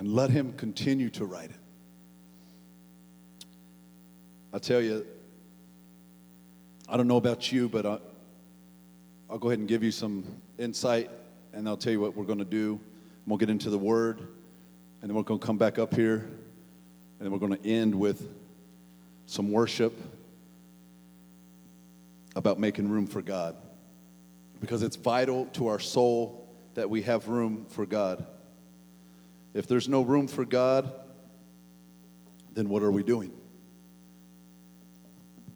and let Him continue to write it. I tell you, I don't know about you, but I, I'll go ahead and give you some insight, and I'll tell you what we're going to do. We'll get into the Word, and then we're going to come back up here, and then we're going to end with some worship about making room for God. Because it's vital to our soul that we have room for God. If there's no room for God, then what are we doing?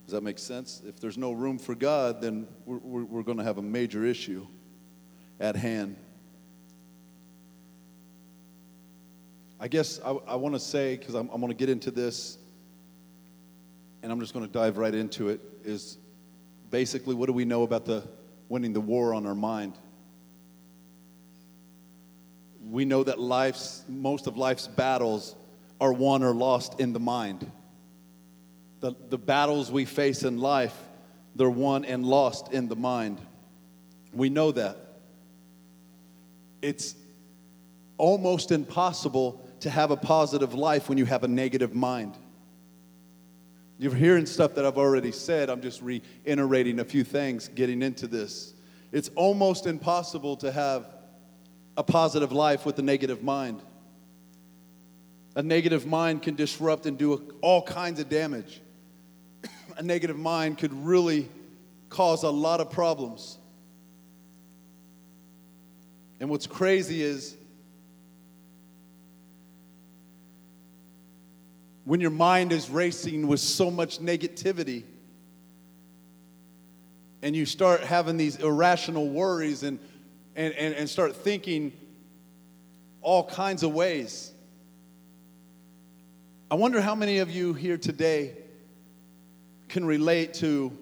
Does that make sense? If there's no room for God, then we're, we're, we're going to have a major issue at hand. I guess I, I want to say, because I'm, I'm going to get into this, and I'm just going to dive right into it, is basically what do we know about the winning the war on our mind? We know that life's, most of life's battles are won or lost in the mind the, the battles we face in life, they're won and lost in the mind. We know that. It's almost impossible to have a positive life when you have a negative mind. You're hearing stuff that I've already said. I'm just reiterating a few things getting into this. It's almost impossible to have a positive life with a negative mind. A negative mind can disrupt and do all kinds of damage a negative mind could really cause a lot of problems. And what's crazy is when your mind is racing with so much negativity and you start having these irrational worries and, and, and, and start thinking all kinds of ways. I wonder how many of you here today can relate to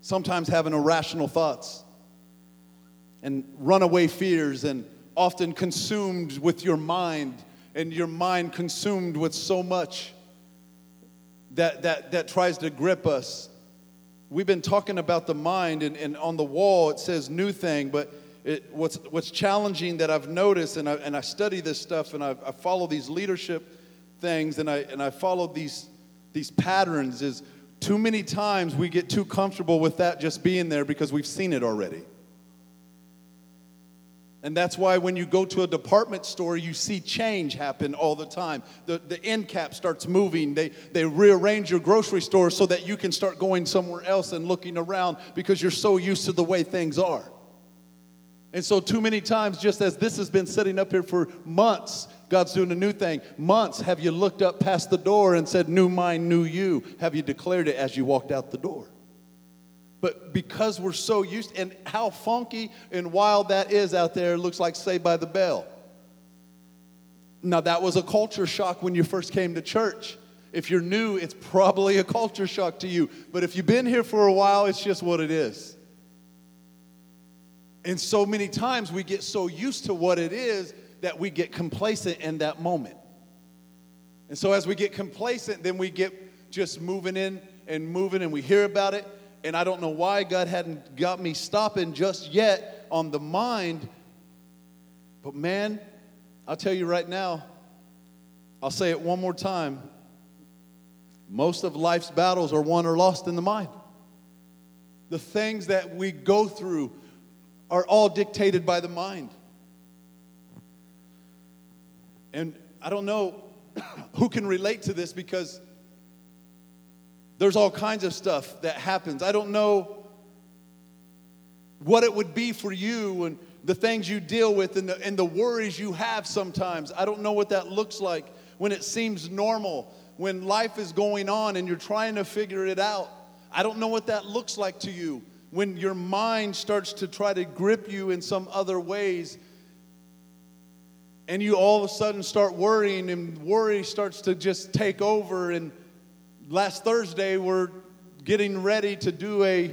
sometimes having irrational thoughts and runaway fears and often consumed with your mind and your mind consumed with so much that, that, that tries to grip us. We've been talking about the mind, and, and on the wall it says new thing, but it, what's, what's challenging that I've noticed, and I, and I study this stuff and I, I follow these leadership things and I, and I follow these, these patterns, is too many times we get too comfortable with that just being there because we've seen it already. And that's why when you go to a department store, you see change happen all the time. The, the end cap starts moving. They, they rearrange your grocery store so that you can start going somewhere else and looking around because you're so used to the way things are. And so, too many times, just as this has been sitting up here for months, God's doing a new thing. Months, have you looked up past the door and said, New mind, new you? Have you declared it as you walked out the door? But because we're so used, and how funky and wild that is out there, looks like Saved by the Bell. Now, that was a culture shock when you first came to church. If you're new, it's probably a culture shock to you. But if you've been here for a while, it's just what it is. And so many times we get so used to what it is that we get complacent in that moment. And so as we get complacent, then we get just moving in and moving and we hear about it. And I don't know why God hadn't got me stopping just yet on the mind. But man, I'll tell you right now, I'll say it one more time. Most of life's battles are won or lost in the mind. The things that we go through are all dictated by the mind. And I don't know who can relate to this because there's all kinds of stuff that happens. I don't know what it would be for you and the things you deal with and the, and the worries you have sometimes. I don't know what that looks like when it seems normal, when life is going on and you're trying to figure it out. I don't know what that looks like to you when your mind starts to try to grip you in some other ways and you all of a sudden start worrying and worry starts to just take over and last thursday we're getting ready to do a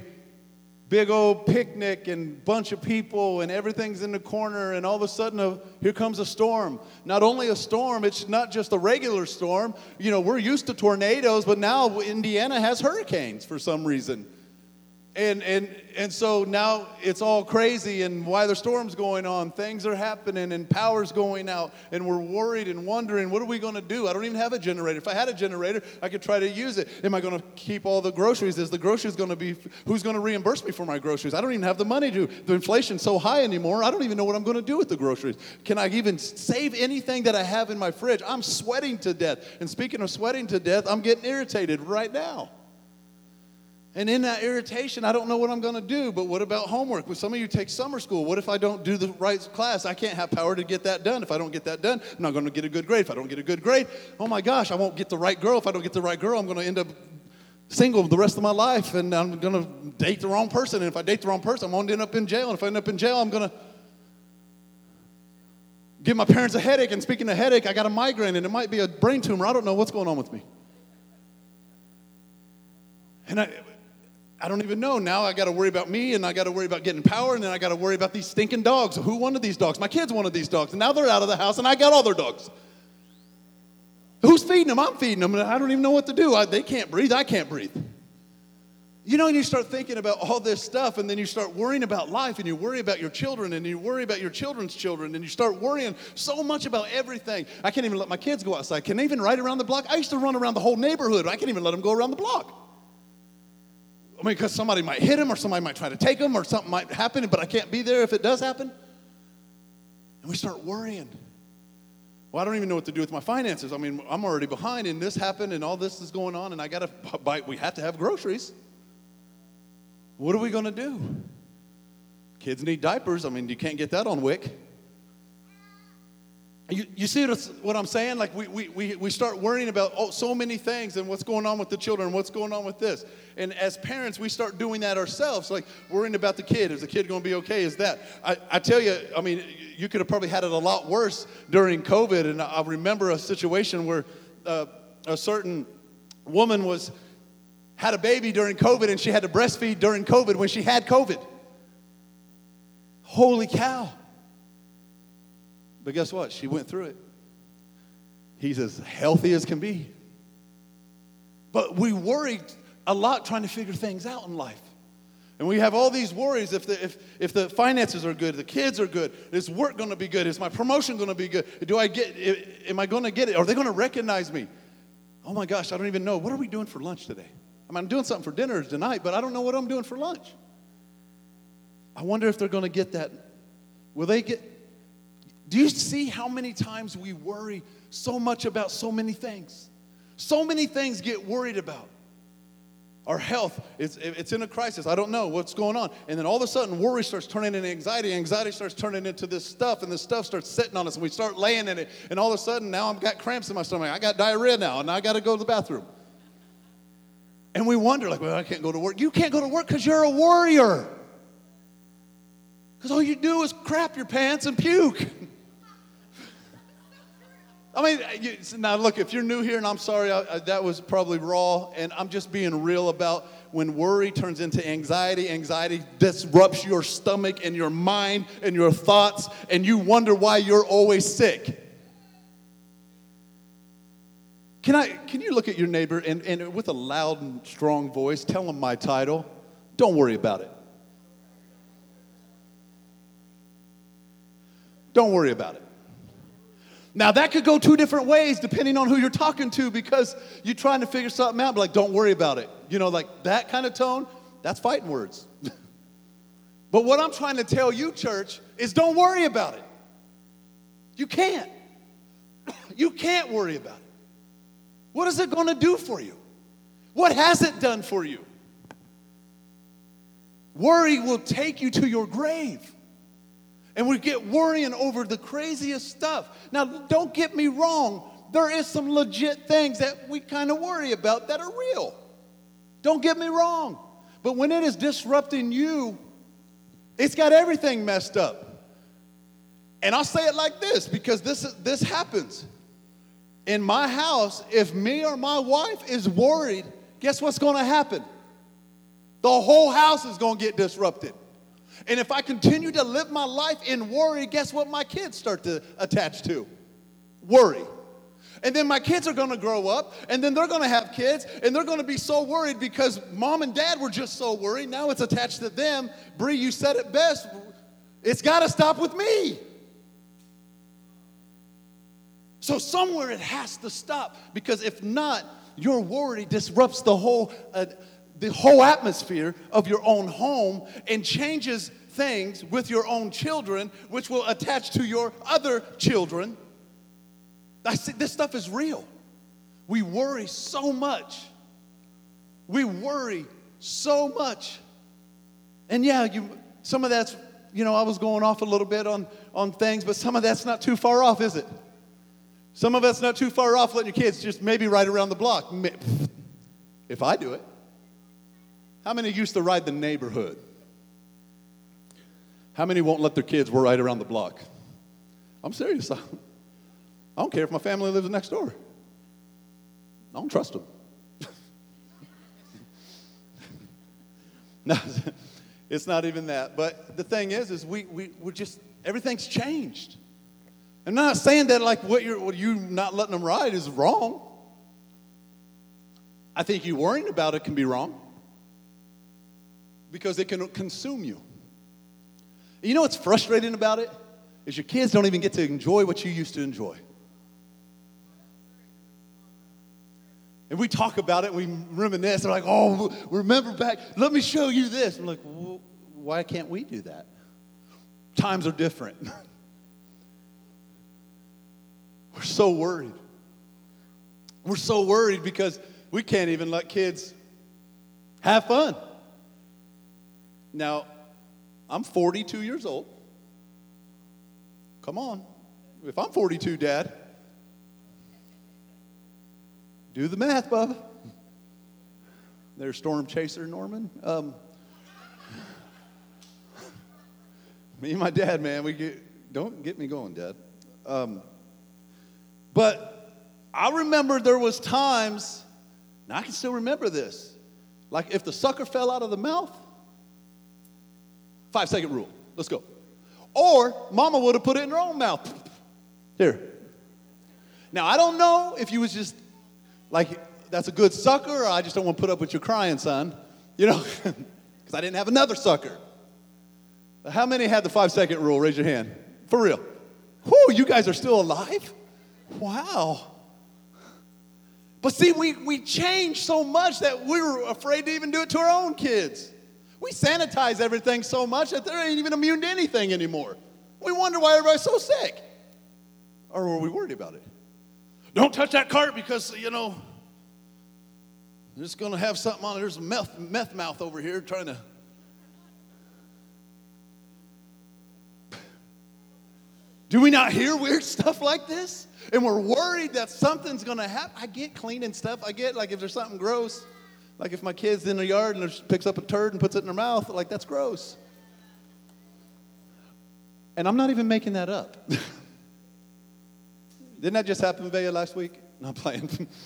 big old picnic and bunch of people and everything's in the corner and all of a sudden a, here comes a storm. Not only a storm it's not just a regular storm. You know we're used to tornadoes but now indiana has hurricanes for some reason and and and so now it's all crazy and why the storm's going on. Things are happening and power's going out and we're worried and wondering what are we going to do? I don't even have a generator. If i had a generator i could try to use it. Am i going to keep all the groceries? Is the groceries going to be who's going to reimburse me for my groceries? I don't even have the money to the inflation's so high anymore i don't even know what i'm going to do with the groceries. Can i even save anything that i have in my fridge? I'm sweating to death. And speaking of sweating to death i'm getting irritated right now and in that irritation, I don't know what I'm going to do. But what about homework? Well, some of you take summer school. What if I don't do the right class? I can't have power to get that done. If I don't get that done, I'm not going to get a good grade. If I don't get a good grade, oh my gosh, I won't get the right girl. If I don't get the right girl, I'm going to end up single the rest of my life and I'm going to date the wrong person. And if I date the wrong person, I'm going to end up in jail. And if I end up in jail, I'm going to give my parents a headache. And speaking of headache, I got a migraine and it might be a brain tumor. I don't know what's going on with me. And I, I don't even know. Now I got to worry about me and I got to worry about getting power and then I got to worry about these stinking dogs. Who wanted these dogs? My kids wanted these dogs and now they're out of the house and I got all their dogs. Who's feeding them? I'm feeding them and I don't even know what to do. I, they can't breathe. I can't breathe. You know, and you start thinking about all this stuff, and then you start worrying about life, and you worry about your children, and you worry about your children's children, and you start worrying so much about everything. I can't even let my kids go outside. Can they even ride around the block? I used to run around the whole neighborhood. I can't even let them go around the block. I mean, because somebody might hit him or somebody might try to take him or something might happen, but I can't be there if it does happen. And we start worrying. Well, I don't even know what to do with my finances. I mean, I'm already behind, and this happened, and all this is going on, and I got to buy, we have to have groceries. What are we going to do? Kids need diapers. I mean, you can't get that on WIC. You, you see what I'm saying? Like, we, we, we start worrying about oh, so many things and what's going on with the children, what's going on with this. And as parents, we start doing that ourselves, like worrying about the kid. Is the kid going to be okay? Is that? I, I tell you, I mean, you could have probably had it a lot worse during COVID. And I remember a situation where uh, a certain woman was had a baby during COVID and she had to breastfeed during COVID when she had COVID. Holy cow. But guess what? She went through it. He's as healthy as can be. But we worry a lot trying to figure things out in life. And we have all these worries if the, if, if the finances are good, the kids are good, is work going to be good? Is my promotion going to be good? Do I get, am I going to get it? Are they going to recognize me? Oh my gosh, I don't even know. What are we doing for lunch today? I mean, I'm doing something for dinner tonight, but I don't know what I'm doing for lunch. I wonder if they're going to get that. Will they get, do you see how many times we worry so much about so many things? So many things get worried about. Our health, it's, it's in a crisis. I don't know what's going on. And then all of a sudden, worry starts turning into anxiety. Anxiety starts turning into this stuff, and this stuff starts sitting on us, and we start laying in it. And all of a sudden, now I've got cramps in my stomach. I got diarrhea now, and I got to go to the bathroom. And we wonder, like, well, I can't go to work. You can't go to work because you're a warrior. Because all you do is crap your pants and puke. I mean, you, now look, if you're new here, and I'm sorry, I, I, that was probably raw, and I'm just being real about when worry turns into anxiety, anxiety disrupts your stomach and your mind and your thoughts, and you wonder why you're always sick. Can, I, can you look at your neighbor and, and with a loud and strong voice tell them my title? Don't worry about it. Don't worry about it. Now, that could go two different ways depending on who you're talking to because you're trying to figure something out, but like, don't worry about it. You know, like that kind of tone, that's fighting words. but what I'm trying to tell you, church, is don't worry about it. You can't. you can't worry about it. What is it going to do for you? What has it done for you? Worry will take you to your grave. And we get worrying over the craziest stuff. Now, don't get me wrong, there is some legit things that we kind of worry about that are real. Don't get me wrong. But when it is disrupting you, it's got everything messed up. And I'll say it like this because this, this happens. In my house, if me or my wife is worried, guess what's going to happen? The whole house is going to get disrupted. And if I continue to live my life in worry, guess what my kids start to attach to? Worry. And then my kids are gonna grow up, and then they're gonna have kids, and they're gonna be so worried because mom and dad were just so worried. Now it's attached to them. Bree, you said it best. It's gotta stop with me. So somewhere it has to stop because if not, your worry disrupts the whole, uh, the whole atmosphere of your own home and changes things with your own children, which will attach to your other children. I see, this stuff is real. We worry so much. We worry so much. And yeah, you, some of that's, you know, I was going off a little bit on, on things, but some of that's not too far off, is it? Some of us not too far off letting your kids just maybe right around the block. If I do it. How many used to ride the neighborhood? How many won't let their kids ride around the block? I'm serious. I don't care if my family lives next door. I don't trust them. no, it's not even that. But the thing is, is we, we, we're just, everything's changed. I'm not saying that like what you're what you not letting them ride is wrong. I think you worrying about it can be wrong because it can consume you. You know what's frustrating about it? Is your kids don't even get to enjoy what you used to enjoy. And we talk about it, we reminisce. They're like, oh, remember back, let me show you this. I'm like, why can't we do that? Times are different. We're so worried. We're so worried because we can't even let kids have fun. Now, I'm 42 years old. Come on. If I'm 42, Dad, do the math, Bubba. There's Storm Chaser Norman. Um, me and my dad, man, we get, don't get me going, Dad. Um, but I remember there was times, and I can still remember this. Like if the sucker fell out of the mouth, five second rule. Let's go. Or mama would have put it in her own mouth. Here. Now I don't know if you was just like that's a good sucker, or I just don't want to put up with your crying, son. You know, because I didn't have another sucker. How many had the five second rule? Raise your hand. For real. Whoo, you guys are still alive? Wow. But see, we, we changed so much that we were afraid to even do it to our own kids. We sanitize everything so much that they ain't even immune to anything anymore. We wonder why everybody's so sick. Or were we worried about it? Don't touch that cart because, you know, they're just going to have something on it. There's a meth, meth mouth over here trying to. Do we not hear weird stuff like this? and we're worried that something's gonna happen. I get cleaning stuff. I get like if there's something gross, like if my kid's in the yard and picks up a turd and puts it in their mouth, like that's gross. And I'm not even making that up. Didn't that just happen Vega last week? Not playing.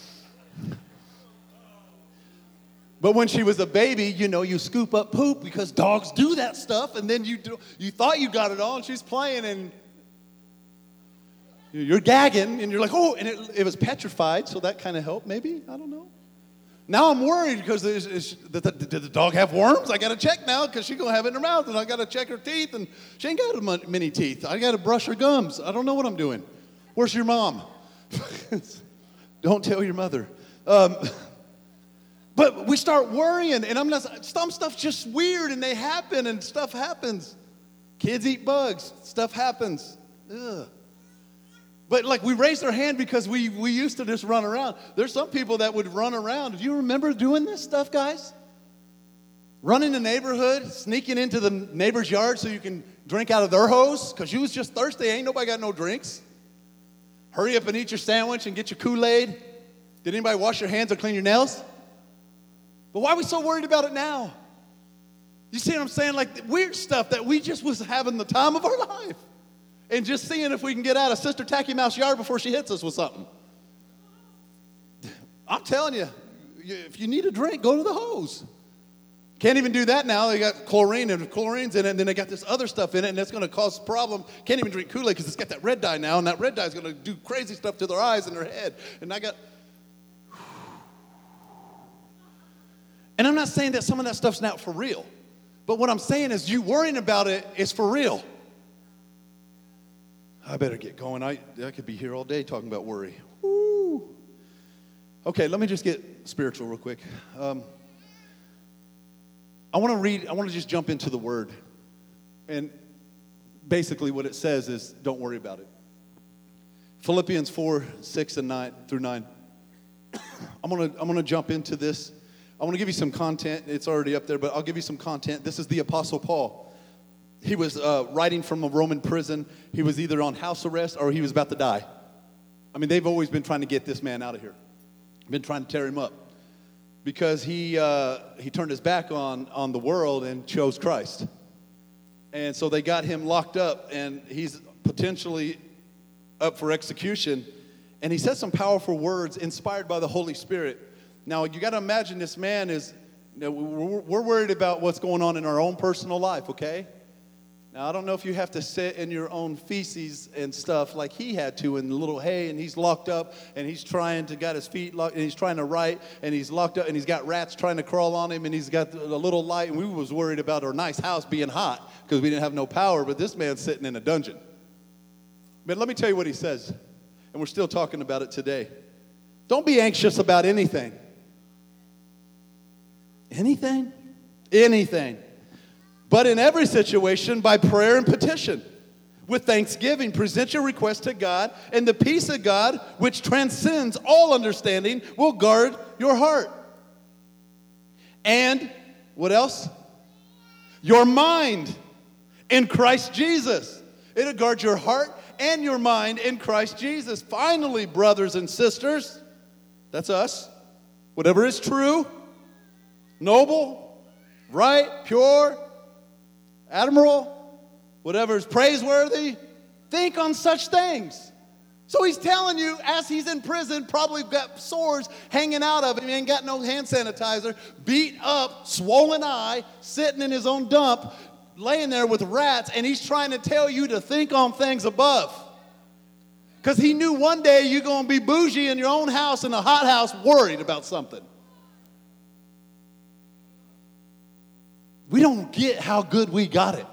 But when she was a baby, you know, you scoop up poop because dogs do that stuff, and then you do, you thought you got it all, and she's playing, and you're gagging, and you're like, oh, and it, it was petrified, so that kind of helped, maybe? I don't know. Now I'm worried because did the, did the dog have worms? I got to check now because she's going to have it in her mouth, and I got to check her teeth, and she ain't got many teeth. I got to brush her gums. I don't know what I'm doing. Where's your mom? don't tell your mother. Um, but we start worrying, and I'm not, some stuff's just weird, and they happen, and stuff happens. Kids eat bugs, stuff happens. Ugh. But like we raised our hand because we, we used to just run around. There's some people that would run around. Do you remember doing this stuff, guys? Running the neighborhood, sneaking into the neighbor's yard so you can drink out of their hose because you was just thirsty. Ain't nobody got no drinks. Hurry up and eat your sandwich and get your Kool-Aid. Did anybody wash your hands or clean your nails? But why are we so worried about it now? You see what I'm saying? Like weird stuff that we just was having the time of our life and just seeing if we can get out of Sister Tacky Mouse yard before she hits us with something. I'm telling you, if you need a drink, go to the hose. Can't even do that now. They got chlorine and chlorine's in it, and then they got this other stuff in it, and that's going to cause a problem. Can't even drink Kool Aid because it's got that red dye now, and that red dye is going to do crazy stuff to their eyes and their head. And I got. And I'm not saying that some of that stuff's not for real, but what I'm saying is you worrying about it is for real. I better get going. I, I could be here all day talking about worry. Woo. Okay, let me just get spiritual real quick. Um, I want to read, I want to just jump into the word. And basically, what it says is don't worry about it. Philippians 4 6 and 9 through 9. I'm going to I'm going to jump into this. I want to give you some content. It's already up there, but I'll give you some content. This is the Apostle Paul. He was uh, writing from a Roman prison. He was either on house arrest or he was about to die. I mean, they've always been trying to get this man out of here, been trying to tear him up because he, uh, he turned his back on, on the world and chose Christ. And so they got him locked up, and he's potentially up for execution. And he said some powerful words inspired by the Holy Spirit. Now, you got to imagine this man is, you know, we're worried about what's going on in our own personal life, okay? Now, I don't know if you have to sit in your own feces and stuff like he had to in the little hay, and he's locked up and he's trying to got his feet locked and he's trying to write and he's locked up and he's got rats trying to crawl on him and he's got a little light. And we was worried about our nice house being hot because we didn't have no power, but this man's sitting in a dungeon. But let me tell you what he says, and we're still talking about it today. Don't be anxious about anything. Anything? Anything. But in every situation, by prayer and petition, with thanksgiving, present your request to God, and the peace of God, which transcends all understanding, will guard your heart. And what else? Your mind in Christ Jesus. It'll guard your heart and your mind in Christ Jesus. Finally, brothers and sisters, that's us. Whatever is true, noble, right, pure, admiral, whatever is praiseworthy, think on such things. So he's telling you, as he's in prison, probably got sores hanging out of him, he ain't got no hand sanitizer, beat up, swollen eye, sitting in his own dump, laying there with rats, and he's trying to tell you to think on things above. Because he knew one day you're going to be bougie in your own house in a hot house worried about something. We don't get how good we got it.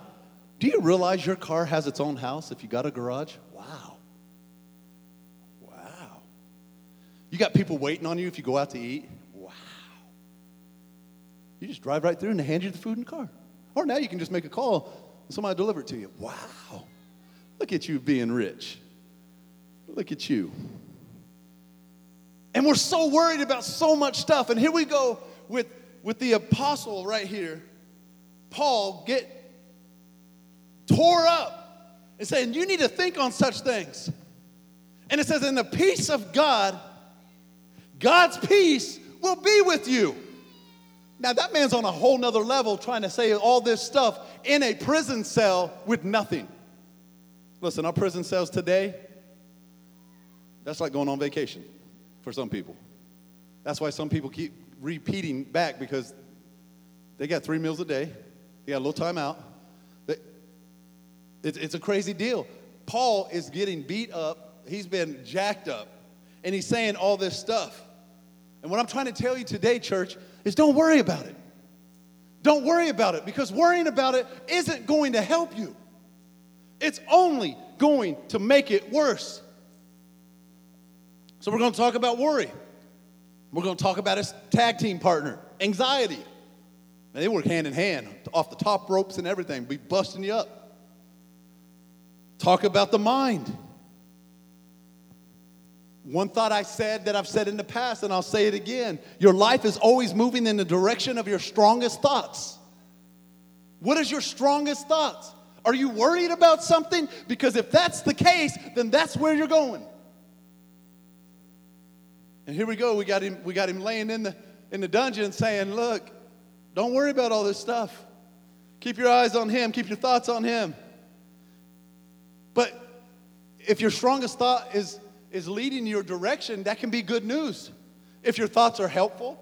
Do you realize your car has its own house if you got a garage? Wow. Wow. You got people waiting on you if you go out to eat? Wow. You just drive right through and they hand you the food in the car. Or now you can just make a call and somebody deliver it to you. Wow. Look at you being rich. Look at you. And we're so worried about so much stuff. And here we go with, with the apostle right here Paul get tore up and saying, You need to think on such things. And it says, In the peace of God, God's peace will be with you. Now, that man's on a whole nother level trying to say all this stuff in a prison cell with nothing. Listen, our prison cells today, that's like going on vacation for some people. That's why some people keep repeating back because they got three meals a day, he got a little time out. It's a crazy deal. Paul is getting beat up, he's been jacked up, and he's saying all this stuff. And what I'm trying to tell you today, church, is don't worry about it. Don't worry about it because worrying about it isn't going to help you. It's only going to make it worse. So, we're going to talk about worry. We're going to talk about his tag team partner, anxiety. And they work hand in hand, off the top ropes and everything, be busting you up. Talk about the mind. One thought I said that I've said in the past, and I'll say it again your life is always moving in the direction of your strongest thoughts. What is your strongest thoughts? Are you worried about something? Because if that's the case, then that's where you're going. And here we go. We got him, we got him laying in the, in the dungeon saying, Look, don't worry about all this stuff. Keep your eyes on Him, keep your thoughts on Him. But if your strongest thought is, is leading your direction, that can be good news. If your thoughts are helpful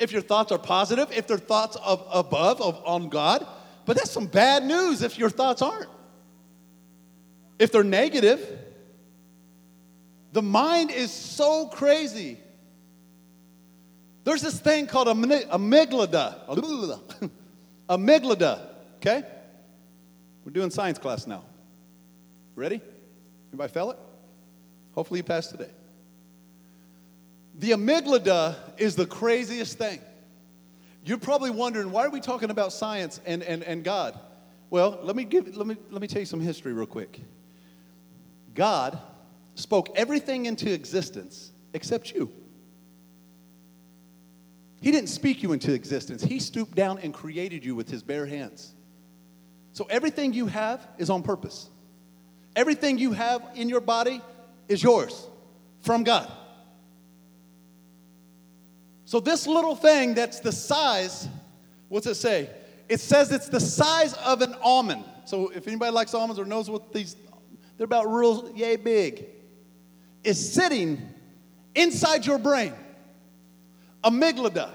if your thoughts are positive, if they're thoughts of above, of on God. But that's some bad news if your thoughts aren't. If they're negative, the mind is so crazy. There's this thing called a amygdala. amygdala, okay? We're doing science class now. Ready? Anybody fell it? Hopefully you passed today. The amygdala is the craziest thing. You're probably wondering, why are we talking about science and, and, and God? Well, let me, give, let, me, let me tell you some history real quick. God spoke everything into existence except you. He didn't speak you into existence, He stooped down and created you with His bare hands. So everything you have is on purpose. Everything you have in your body is yours from God. So, this little thing that's the size, what's it say? It says it's the size of an almond. So, if anybody likes almonds or knows what these, they're about real yay big, is sitting inside your brain. Amygdala.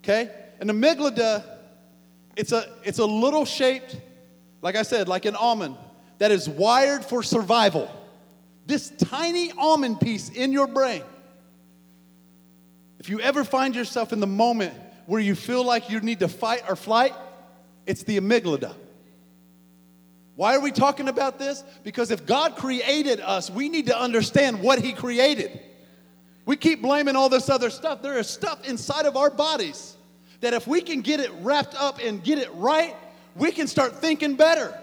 Okay? An amygdala, it's a, it's a little shaped, like I said, like an almond that is wired for survival. This tiny almond piece in your brain if you ever find yourself in the moment where you feel like you need to fight or flight, it's the amygdala. Why are we talking about this? Because if God created us, we need to understand what He created. We keep blaming all this other stuff. There is stuff inside of our bodies that if we can get it wrapped up and get it right, we can start thinking better.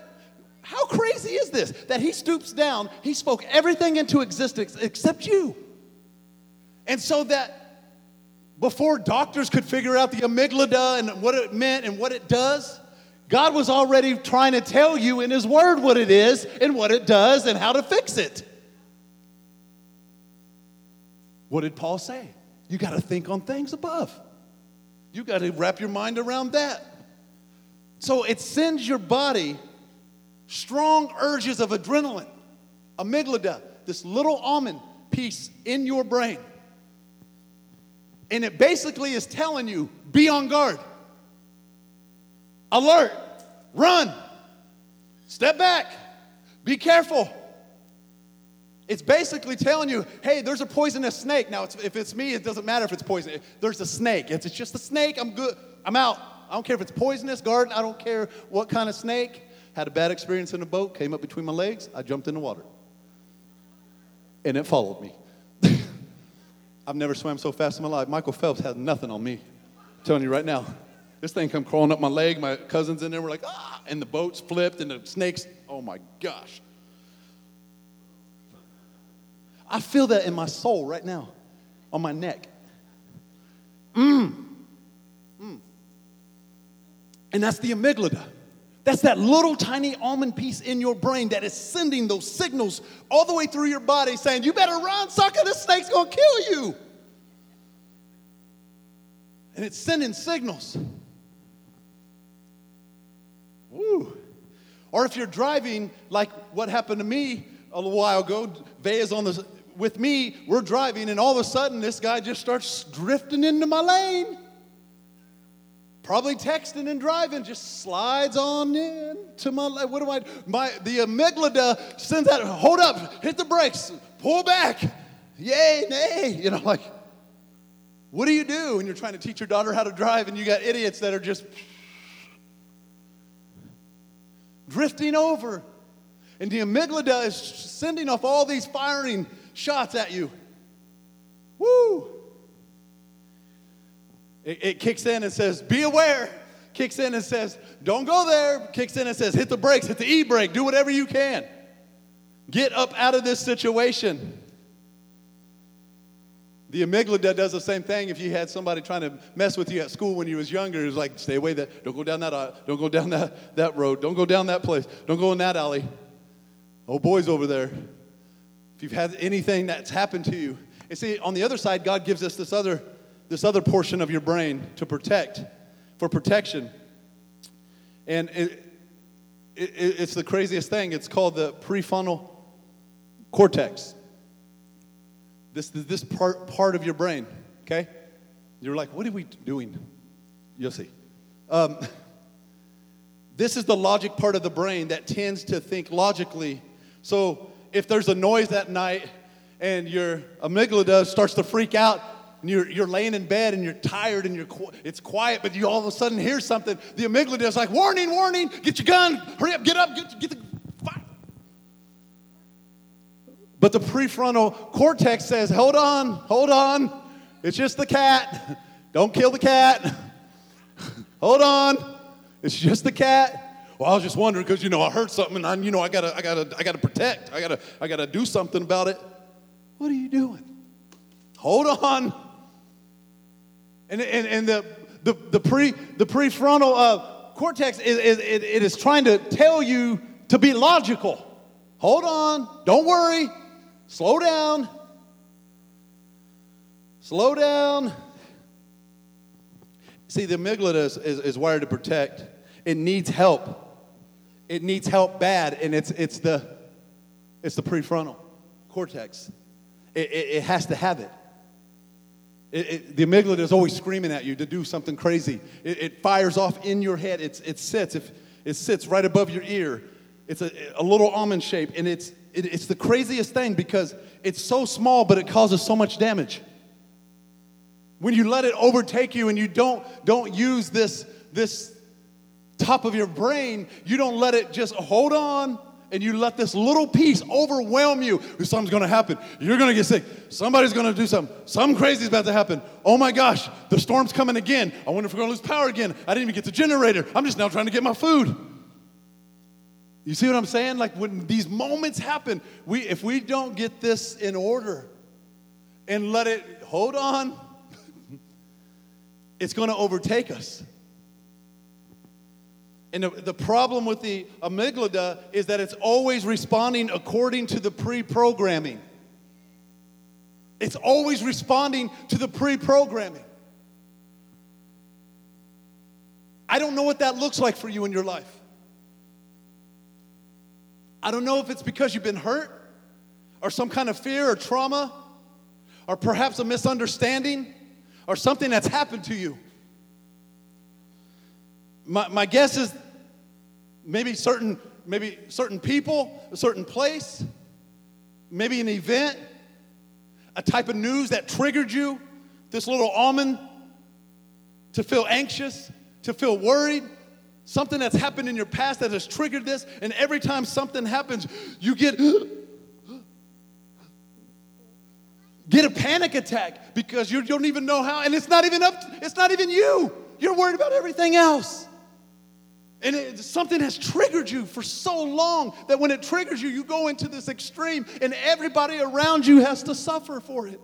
How crazy is this? That He stoops down, He spoke everything into existence except you. And so that before doctors could figure out the amygdala and what it meant and what it does, God was already trying to tell you in His Word what it is and what it does and how to fix it. What did Paul say? You got to think on things above. You got to wrap your mind around that. So it sends your body strong urges of adrenaline, amygdala, this little almond piece in your brain. And it basically is telling you be on guard, alert, run, step back, be careful. It's basically telling you, hey, there's a poisonous snake. Now, it's, if it's me, it doesn't matter if it's poison. There's a snake. It's, it's just a snake. I'm good. I'm out. I don't care if it's poisonous, garden. I don't care what kind of snake. Had a bad experience in a boat, came up between my legs. I jumped in the water. And it followed me. I've never swam so fast in my life. Michael Phelps has nothing on me. I'm telling you right now. This thing come crawling up my leg. My cousins in there were like, ah, and the boats flipped and the snakes. Oh my gosh. I feel that in my soul right now, on my neck. Mmm. And that's the amygdala. That's that little tiny almond piece in your brain that is sending those signals all the way through your body saying, You better run, sucker, this snake's gonna kill you. And it's sending signals. Woo. Or if you're driving, like what happened to me a little while ago, Vea's on the with me, we're driving, and all of a sudden this guy just starts drifting into my lane probably texting and driving, just slides on in to my. What do I? My the amygdala sends out, hold up, hit the brakes, pull back, yay, nay. You know, like, what do you do when you're trying to teach your daughter how to drive and you got idiots that are just drifting over? And the amygdala is sending off all these firing shots at you. Woo! It, it kicks in and says, Be aware. Kicks in and says, Don't go there. Kicks in and says, Hit the brakes, hit the e brake, do whatever you can. Get up out of this situation. The amygdala does the same thing. If you had somebody trying to mess with you at school when you was younger, it's like, stay away that. Don't go down that aisle. Don't go down that, that road. Don't go down that place. Don't go in that alley. Oh, boys over there. If you've had anything that's happened to you, and see, on the other side, God gives us this other this other portion of your brain to protect, for protection. And it, it, it's the craziest thing. It's called the prefrontal cortex. This, this part, part of your brain, okay? You're like, what are we doing? You'll see. Um, this is the logic part of the brain that tends to think logically. So if there's a noise that night and your amygdala starts to freak out, and you're, you're laying in bed and you're tired and you're it's quiet, but you all of a sudden hear something, the amygdala is like, warning, warning, get your gun, hurry up, get up, get, get the fire. But the prefrontal cortex says, hold on, hold on, it's just the cat. Don't kill the cat. hold on, it's just the cat. Well, I was just wondering because you know I heard something and I, you know I gotta, I gotta, I gotta protect. I gotta, I gotta do something about it. What are you doing? Hold on. And, and, and the, the, the, pre, the prefrontal uh, cortex is, is it, it is trying to tell you to be logical. Hold on. Don't worry. Slow down. Slow down. See, the amygdala is, is, is, wired to protect. It needs help. It needs help bad, and it's, it's, the, it's the prefrontal cortex. It, it, it has to have it. It, the amygdala is always screaming at you to do something crazy. It, it fires off in your head. It's, it sits. If it sits right above your ear. It's a, a little almond shape, and it's it's the craziest thing because it's so small, but it causes so much damage. When you let it overtake you and you don't don't use this this top of your brain, you don't let it just hold on and you let this little piece overwhelm you, something's gonna happen. You're gonna get sick. Somebody's gonna do something. Something crazy is about to happen. Oh my gosh, the storm's coming again. I wonder if we're gonna lose power again. I didn't even get the generator. I'm just now trying to get my food. You see what I'm saying? Like when these moments happen, we if we don't get this in order and let it hold on, it's gonna overtake us. And the, problem with the amygdala is that it's always responding according to the pre programming. It's always responding to the pre programming. I don't know what that looks like for you in your life. I don't know if it's because you've been hurt or some kind of fear or trauma or perhaps a misunderstanding or something that's happened to you. My, my guess is maybe certain, maybe certain people, a certain place, maybe an event, a type of news that triggered you, this little almond, to feel anxious, to feel worried, something that's happened in your past that has triggered this, and every time something happens, you get get a panic attack because you don't even know how, and it's not even up, it's not even you. You're worried about everything else. And it, something has triggered you for so long that when it triggers you, you go into this extreme, and everybody around you has to suffer for it.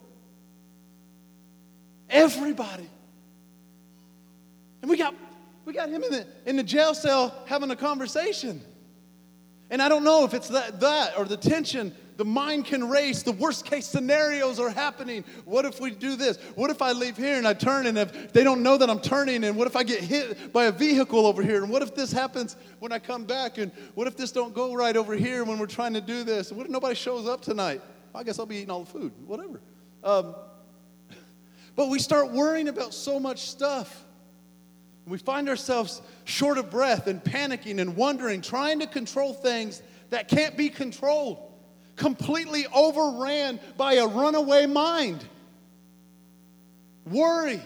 Everybody. And we got, we got him in the, in the jail cell having a conversation. And I don't know if it's that, that or the tension the mind can race. The worst case scenarios are happening. What if we do this? What if I leave here and I turn and if they don't know that I'm turning? And what if I get hit by a vehicle over here? And what if this happens when I come back? And what if this don't go right over here when we're trying to do this? What if nobody shows up tonight? I guess I'll be eating all the food, whatever. Um, but we start worrying about so much stuff. We find ourselves short of breath and panicking and wondering, trying to control things that can't be controlled completely overran by a runaway mind. Worry.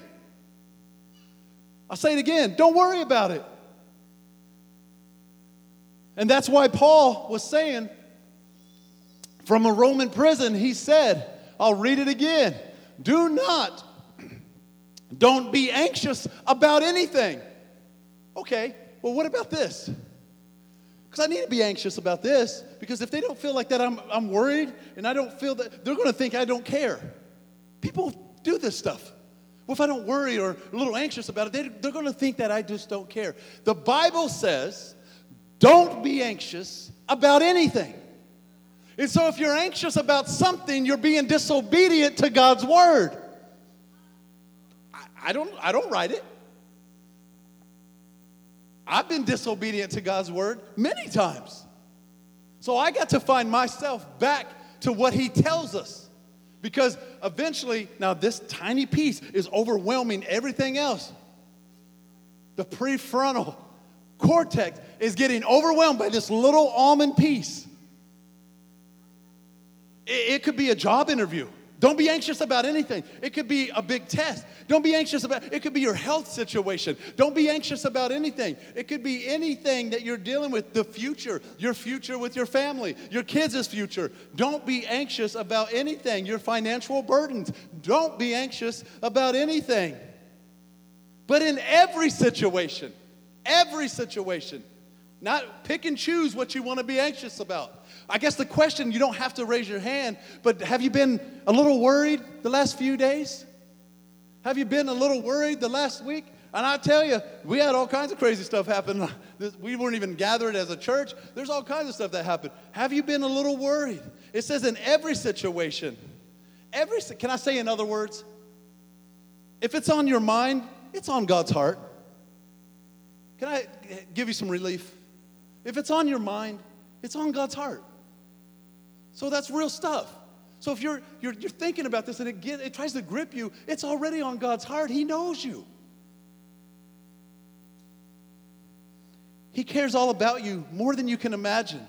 I'll say it again don't worry about it. And that's why Paul was saying from a Roman prison, he said, I'll read it again. Do not, don't be anxious about anything. Okay, well, what about this? Because I need to be anxious about this, because if they don't feel like that, I'm, I'm worried, and I don't feel that, they're going to think I don't care. People do this stuff. Well, if I don't worry or a little anxious about it, they, they're going to think that I just don't care. The Bible says, don't be anxious about anything. And so if you're anxious about something, you're being disobedient to God's word. I, I don't, I don't write it. I've been disobedient to God's word many times. So I got to find myself back to what He tells us. Because eventually, now this tiny piece is overwhelming everything else. The prefrontal cortex is getting overwhelmed by this little almond piece. It, it could be a job interview. Don't be anxious about anything. It could be a big test. Don't be anxious about it could be your health situation. Don't be anxious about anything. It could be anything that you're dealing with, the future, your future with your family, your kids' future. Don't be anxious about anything. Your financial burdens. Don't be anxious about anything. But in every situation, every situation, not pick and choose what you want to be anxious about. I guess the question, you don't have to raise your hand, but have you been a little worried the last few days? Have you been a little worried the last week? And I tell you, we had all kinds of crazy stuff happen. We weren't even gathered as a church. There's all kinds of stuff that happened. Have you been a little worried? It says in every situation, every can I say in other words, if it's on your mind, it's on God's heart. Can I eh, give you some relief? If it's on your mind, it's on God's heart. So that's real stuff. So if you're, you're, you're thinking about this and it, get, it tries to grip you, it's already on God's heart. He knows you. He cares all about you more than you can imagine.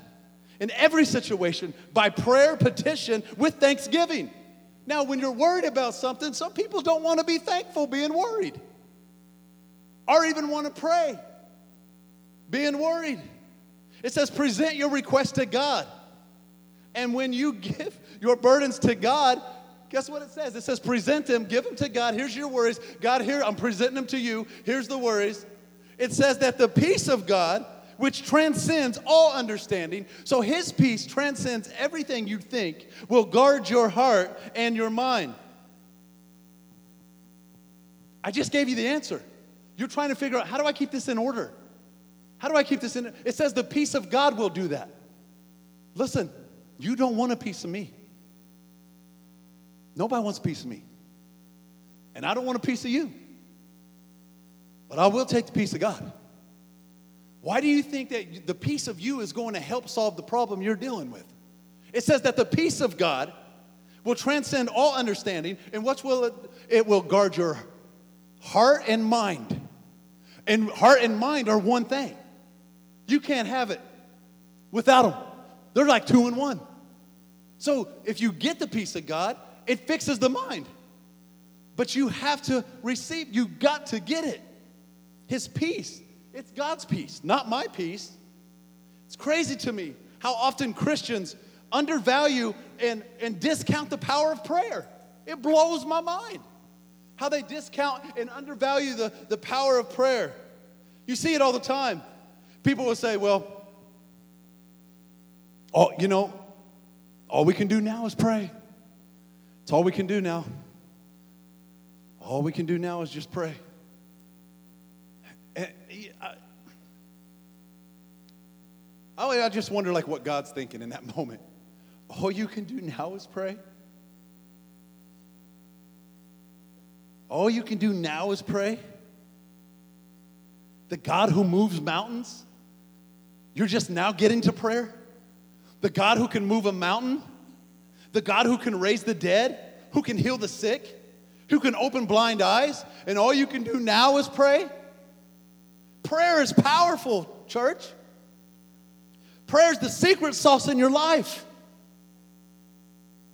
In every situation, by prayer, petition, with thanksgiving. Now, when you're worried about something, some people don't want to be thankful being worried or even want to pray being worried. It says, present your request to God. And when you give your burdens to God, guess what it says? It says, present them, give them to God. Here's your worries. God, here, I'm presenting them to you. Here's the worries. It says that the peace of God, which transcends all understanding, so his peace transcends everything you think, will guard your heart and your mind. I just gave you the answer. You're trying to figure out how do I keep this in order? How do I keep this in? It says the peace of God will do that. Listen, you don't want a piece of me. Nobody wants a piece of me. And I don't want a piece of you. But I will take the peace of God. Why do you think that the peace of you is going to help solve the problem you're dealing with? It says that the peace of God will transcend all understanding, and what will it? It will guard your heart and mind. And heart and mind are one thing. You can't have it without them. They're like two in one. So if you get the peace of God, it fixes the mind. But you have to receive, you got to get it. His peace. It's God's peace, not my peace. It's crazy to me how often Christians undervalue and, and discount the power of prayer. It blows my mind how they discount and undervalue the, the power of prayer. You see it all the time. People will say, well, Oh, you know, all we can do now is pray. It's all we can do now. All we can do now is just pray. And I, I just wonder, like, what God's thinking in that moment. All you can do now is pray. All you can do now is pray. The God who moves mountains, you're just now getting to prayer. The God who can move a mountain, the God who can raise the dead, who can heal the sick, who can open blind eyes, and all you can do now is pray. Prayer is powerful, church. Prayer is the secret sauce in your life.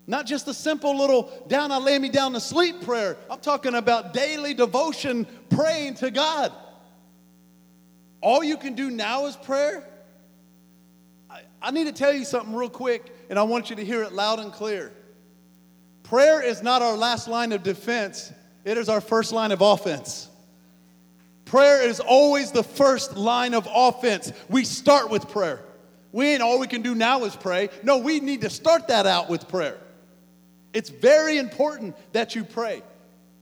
Not just a simple little down, I lay me down to sleep prayer. I'm talking about daily devotion, praying to God. All you can do now is prayer. I need to tell you something real quick, and I want you to hear it loud and clear. Prayer is not our last line of defense, it is our first line of offense. Prayer is always the first line of offense. We start with prayer. We ain't all we can do now is pray. No, we need to start that out with prayer. It's very important that you pray.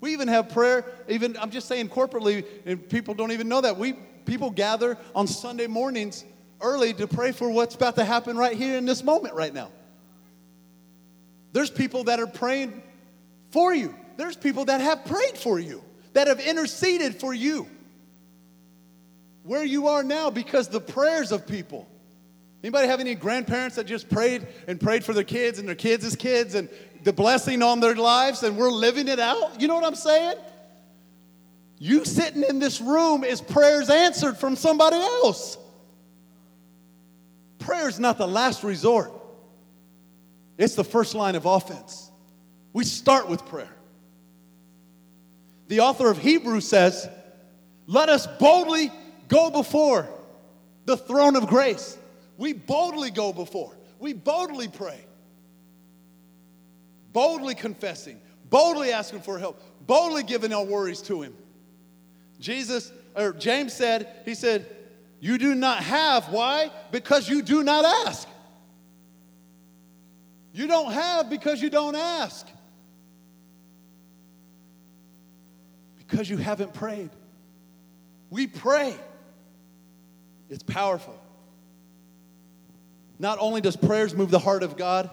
We even have prayer, even I'm just saying corporately, and people don't even know that. We people gather on Sunday mornings early to pray for what's about to happen right here in this moment right now. There's people that are praying for you. There's people that have prayed for you, that have interceded for you. Where you are now because the prayers of people. Anybody have any grandparents that just prayed and prayed for their kids and their kids' as kids and the blessing on their lives and we're living it out. You know what I'm saying? You sitting in this room is prayers answered from somebody else. Prayer is not the last resort, it's the first line of offense. We start with prayer. The author of Hebrews says, Let us boldly go before the throne of grace. We boldly go before, we boldly pray, boldly confessing, boldly asking for help, boldly giving our worries to Him. Jesus, or James said, He said, You do not have. Why? Because you do not ask. You don't have because you don't ask. Because you haven't prayed. We pray. It's powerful. Not only does prayers move the heart of God,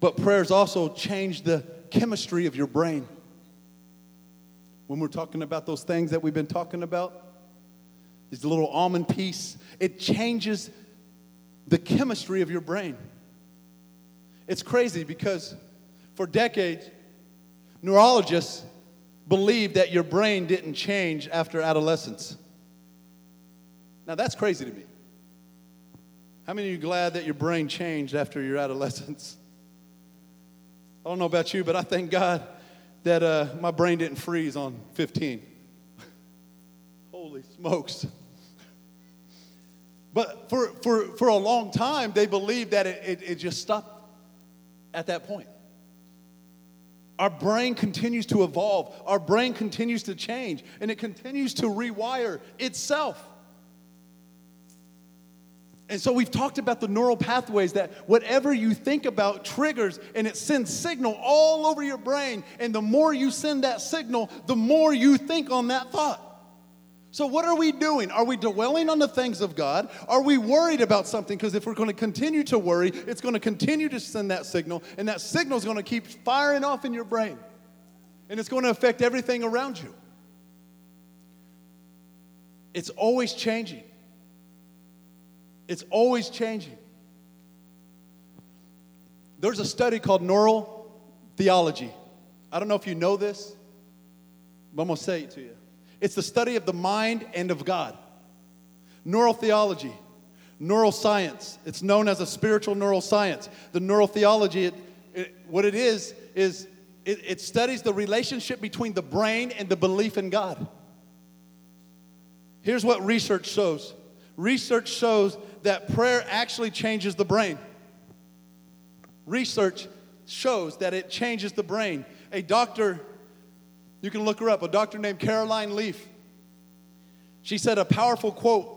but prayers also change the chemistry of your brain. When we're talking about those things that we've been talking about, these little almond piece, it changes the chemistry of your brain. It's crazy because for decades, neurologists believed that your brain didn't change after adolescence. Now, that's crazy to me. How many of you glad that your brain changed after your adolescence? I don't know about you, but I thank God that uh, my brain didn't freeze on 15. Holy smokes. But for, for, for a long time, they believed that it, it, it just stopped at that point. Our brain continues to evolve, our brain continues to change, and it continues to rewire itself. And so we've talked about the neural pathways that whatever you think about triggers and it sends signal all over your brain. And the more you send that signal, the more you think on that thought. So, what are we doing? Are we dwelling on the things of God? Are we worried about something? Because if we're going to continue to worry, it's going to continue to send that signal, and that signal is going to keep firing off in your brain, and it's going to affect everything around you. It's always changing. It's always changing. There's a study called neural theology. I don't know if you know this, but I'm going to say it to you. It's the study of the mind and of God. Neural theology, neuroscience. It's known as a spiritual neuroscience. The neural theology, it, it, what it is, is it, it studies the relationship between the brain and the belief in God. Here's what research shows research shows that prayer actually changes the brain. Research shows that it changes the brain. A doctor, you can look her up, a doctor named Caroline Leaf. She said a powerful quote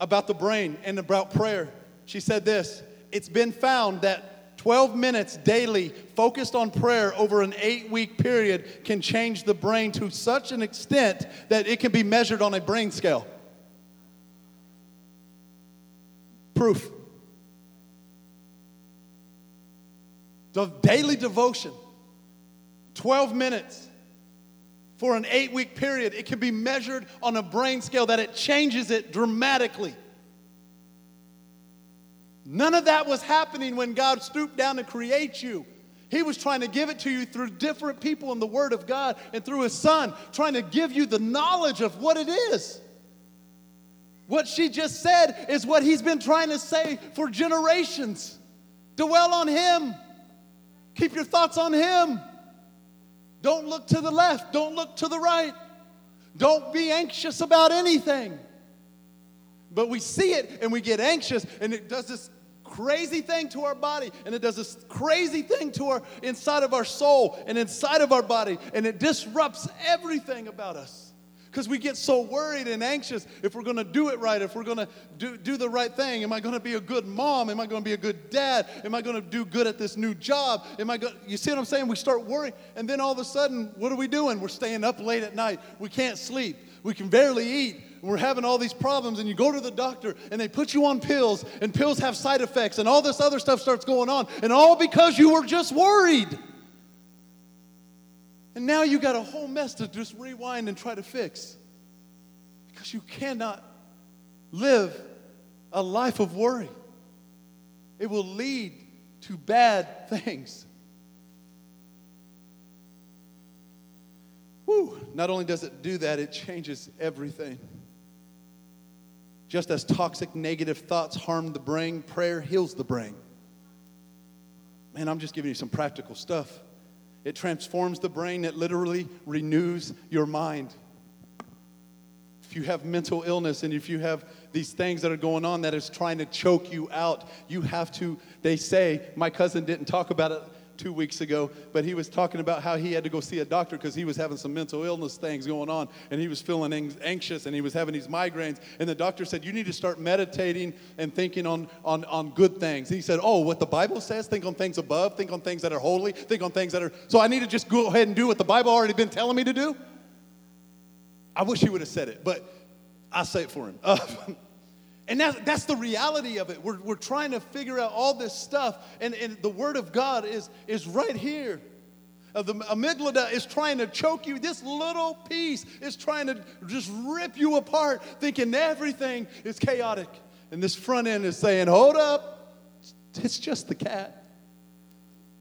about the brain and about prayer. She said this It's been found that 12 minutes daily focused on prayer over an eight week period can change the brain to such an extent that it can be measured on a brain scale. proof. The daily devotion, 12 minutes for an eight week period, it can be measured on a brain scale that it changes it dramatically. None of that was happening when God stooped down to create you. He was trying to give it to you through different people in the Word of God and through His Son, trying to give you the knowledge of what it is. What she just said is what he's been trying to say for generations. Dwell on him. Keep your thoughts on him. Don't look to the left. Don't look to the right. Don't be anxious about anything. But we see it and we get anxious, and it does this crazy thing to our body, and it does this crazy thing to our inside of our soul and inside of our body, and it disrupts everything about us because we get so worried and anxious if we're going to do it right, if we're going to do, do the right thing. Am I going to be a good mom? Am I going to be a good dad? Am I going to do good at this new job? Am I going you see what I'm saying? We start worrying, and then all of a sudden, what are we doing? We're staying up late at night. We can't sleep. We can barely eat. We're having all these problems, and you go to the doctor, and they put you on pills, and pills have side effects, and all this other stuff starts going on, and all because you were just worried. And now you got a whole mess to just rewind and try to fix. Because you cannot live a life of worry, it will lead to bad things. Whew. Not only does it do that, it changes everything. Just as toxic negative thoughts harm the brain, prayer heals the brain. Man, I'm just giving you some practical stuff. It transforms the brain, it literally renews your mind. If you have mental illness and if you have these things that are going on that is trying to choke you out, you have to, they say, my cousin didn't talk about it two weeks ago, but he was talking about how he had to go see a doctor because he was having some mental illness things going on and he was feeling anxious and he was having these migraines. And the doctor said, You need to start meditating and thinking on, on, on good things. he said, Oh, what the Bible says, think on things above, think on things that are holy, think on things that are. So I need to just go ahead and do what the Bible already been telling me to do? I wish he would have said it, but I'll say it for him. Uh, And that's, that's the reality of it. We're, we're trying to figure out all this stuff, and, and the Word of God is, is right here. Uh, the amygdala is trying to choke you. This little piece is trying to just rip you apart, thinking everything is chaotic. And this front end is saying, Hold up, it's just the cat.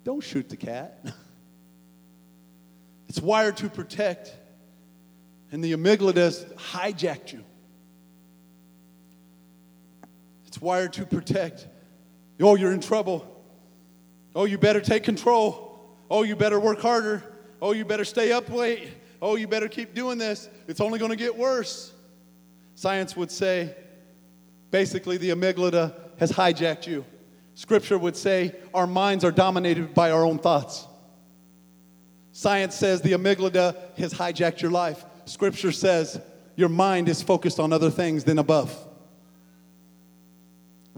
Don't shoot the cat. It's wired to protect, and the amygdala has hijacked you. It's wired to protect. Oh, you're in trouble. Oh, you better take control. Oh, you better work harder. Oh, you better stay up late. Oh, you better keep doing this. It's only going to get worse. Science would say basically the amygdala has hijacked you. Scripture would say our minds are dominated by our own thoughts. Science says the amygdala has hijacked your life. Scripture says your mind is focused on other things than above.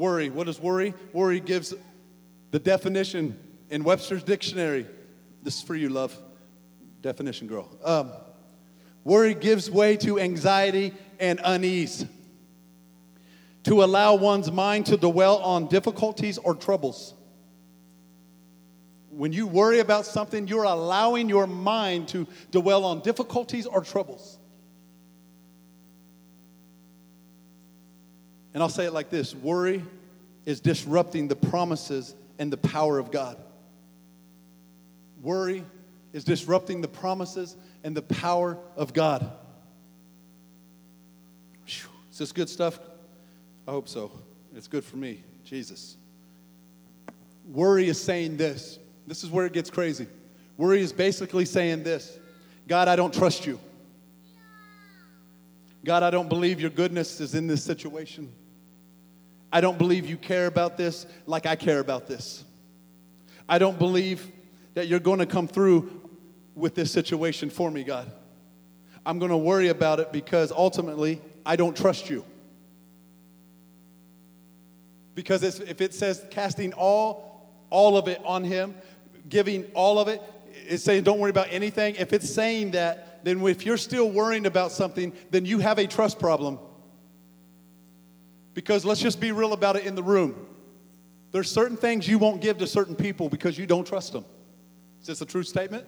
Worry. What is worry? Worry gives the definition in Webster's dictionary. This is for you, love. Definition, girl. Um, worry gives way to anxiety and unease. To allow one's mind to dwell on difficulties or troubles. When you worry about something, you're allowing your mind to dwell on difficulties or troubles. And I'll say it like this worry is disrupting the promises and the power of God. Worry is disrupting the promises and the power of God. Is this good stuff? I hope so. It's good for me. Jesus. Worry is saying this. This is where it gets crazy. Worry is basically saying this God, I don't trust you. God, I don't believe your goodness is in this situation. I don't believe you care about this like I care about this. I don't believe that you're going to come through with this situation for me, God. I'm going to worry about it because ultimately I don't trust you. Because if it says casting all, all of it on him, giving all of it, it's saying don't worry about anything. If it's saying that, then if you're still worrying about something, then you have a trust problem. Because let's just be real about it in the room. There's certain things you won't give to certain people because you don't trust them. Is this a true statement?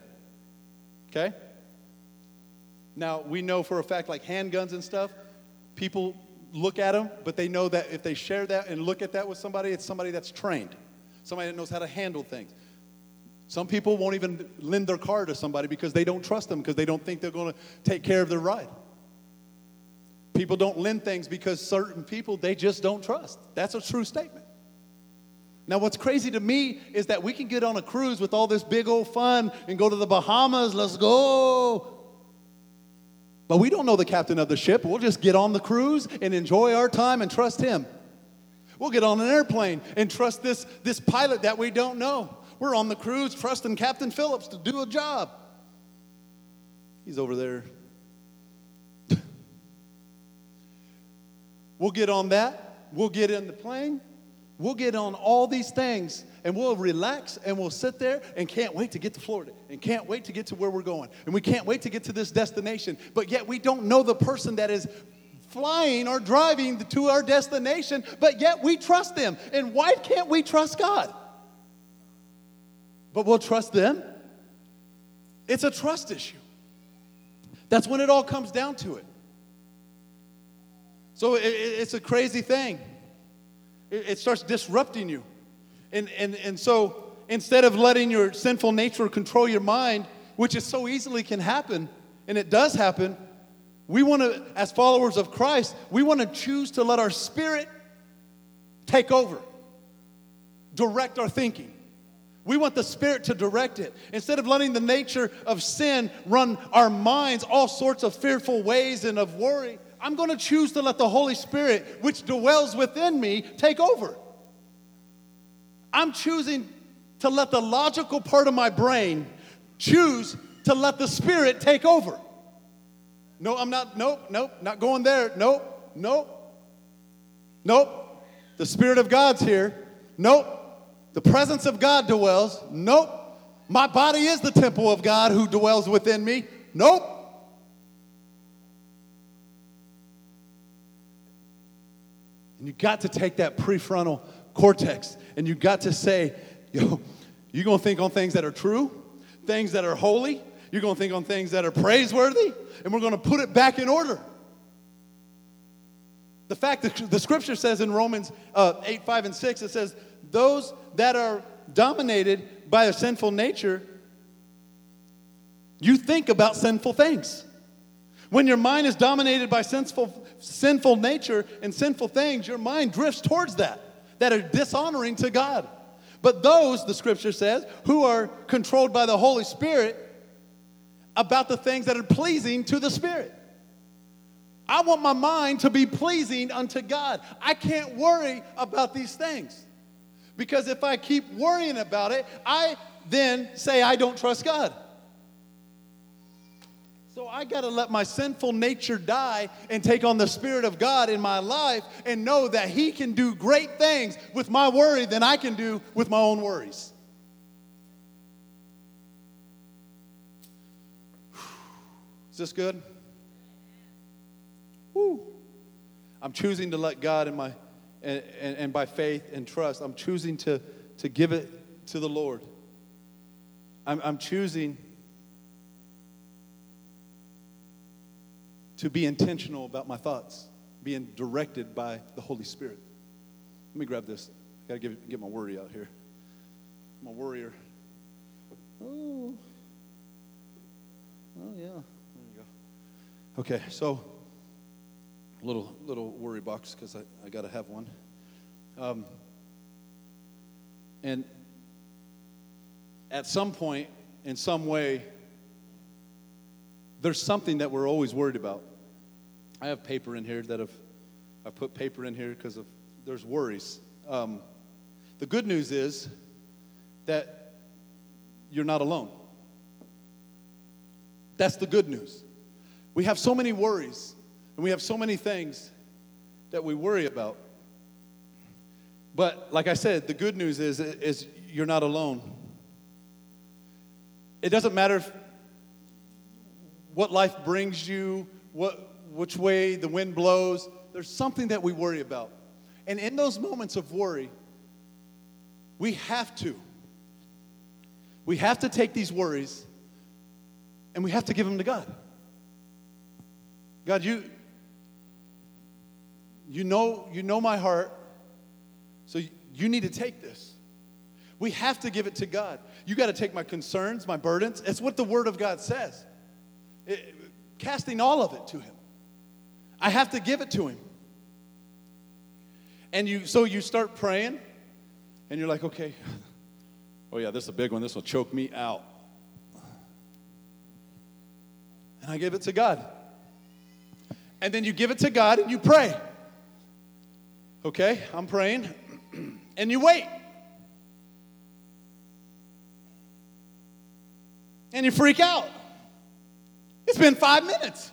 Okay? Now, we know for a fact, like handguns and stuff, people look at them, but they know that if they share that and look at that with somebody, it's somebody that's trained, somebody that knows how to handle things. Some people won't even lend their car to somebody because they don't trust them because they don't think they're going to take care of their ride. People don't lend things because certain people they just don't trust. That's a true statement. Now, what's crazy to me is that we can get on a cruise with all this big old fun and go to the Bahamas, let's go. But we don't know the captain of the ship. We'll just get on the cruise and enjoy our time and trust him. We'll get on an airplane and trust this, this pilot that we don't know. We're on the cruise trusting Captain Phillips to do a job. He's over there We'll get on that. We'll get in the plane. We'll get on all these things and we'll relax and we'll sit there and can't wait to get to Florida and can't wait to get to where we're going. And we can't wait to get to this destination. But yet we don't know the person that is flying or driving to our destination, but yet we trust them. And why can't we trust God? But we'll trust them. It's a trust issue. That's when it all comes down to it. So it, it's a crazy thing. It, it starts disrupting you. And, and, and so instead of letting your sinful nature control your mind, which is so easily can happen, and it does happen, we want to, as followers of Christ, we want to choose to let our spirit take over, direct our thinking. We want the Spirit to direct it. Instead of letting the nature of sin run our minds all sorts of fearful ways and of worry, I'm going to choose to let the Holy Spirit, which dwells within me, take over. I'm choosing to let the logical part of my brain choose to let the Spirit take over. No, I'm not, nope, nope, not going there. Nope, nope, nope. The Spirit of God's here. Nope. The presence of God dwells. Nope. My body is the temple of God who dwells within me. Nope. And you got to take that prefrontal cortex and you got to say, yo, you're going to think on things that are true, things that are holy, you're going to think on things that are praiseworthy, and we're going to put it back in order. The fact that the scripture says in Romans uh, 8, 5, and 6, it says, those that are dominated by a sinful nature, you think about sinful things. When your mind is dominated by sinful, sinful nature and sinful things, your mind drifts towards that, that are dishonoring to God. But those, the scripture says, who are controlled by the Holy Spirit, about the things that are pleasing to the Spirit. I want my mind to be pleasing unto God. I can't worry about these things. Because if I keep worrying about it, I then say I don't trust God. So I got to let my sinful nature die and take on the Spirit of God in my life and know that He can do great things with my worry than I can do with my own worries. Is this good? Woo. I'm choosing to let God in my and, and, and, by faith and trust, I'm choosing to, to give it to the Lord. I'm, I'm choosing to be intentional about my thoughts, being directed by the Holy Spirit. Let me grab this. I gotta get my worry out here. I'm a worrier. Oh, oh yeah. There you go. Okay, so little little worry box because I, I got to have one. Um, and at some point, in some way, there's something that we're always worried about. I have paper in here that I've I put paper in here because of there's worries. Um, the good news is that you're not alone. That's the good news. We have so many worries and we have so many things that we worry about. But like I said, the good news is, is you're not alone. It doesn't matter what life brings you, what, which way the wind blows, there's something that we worry about. And in those moments of worry, we have to. We have to take these worries and we have to give them to God. God, you, you know, you know my heart, so you need to take this. We have to give it to God. You got to take my concerns, my burdens. It's what the Word of God says. It, casting all of it to Him. I have to give it to Him. And you, so you start praying, and you're like, okay, oh yeah, this is a big one. This will choke me out. And I give it to God and then you give it to God and you pray. Okay, I'm praying, and you wait. And you freak out. It's been five minutes.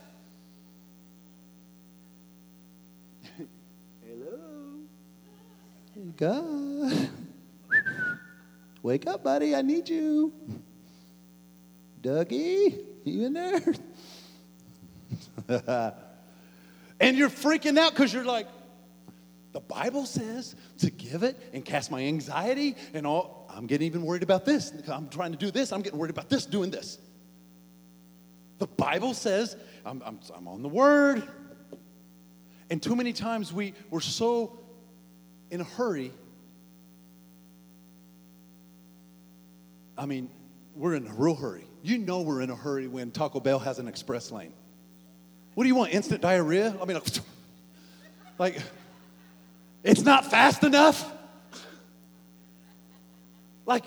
God. Wake up, buddy. I need you. Dougie, you in there? And you're freaking out because you're like, the Bible says to give it and cast my anxiety and all. I'm getting even worried about this. I'm trying to do this. I'm getting worried about this, doing this. The Bible says I'm, I'm, I'm on the Word. And too many times we, we're so in a hurry. I mean, we're in a real hurry. You know we're in a hurry when Taco Bell has an express lane. What do you want? Instant diarrhea? I mean, like, it's not fast enough. Like,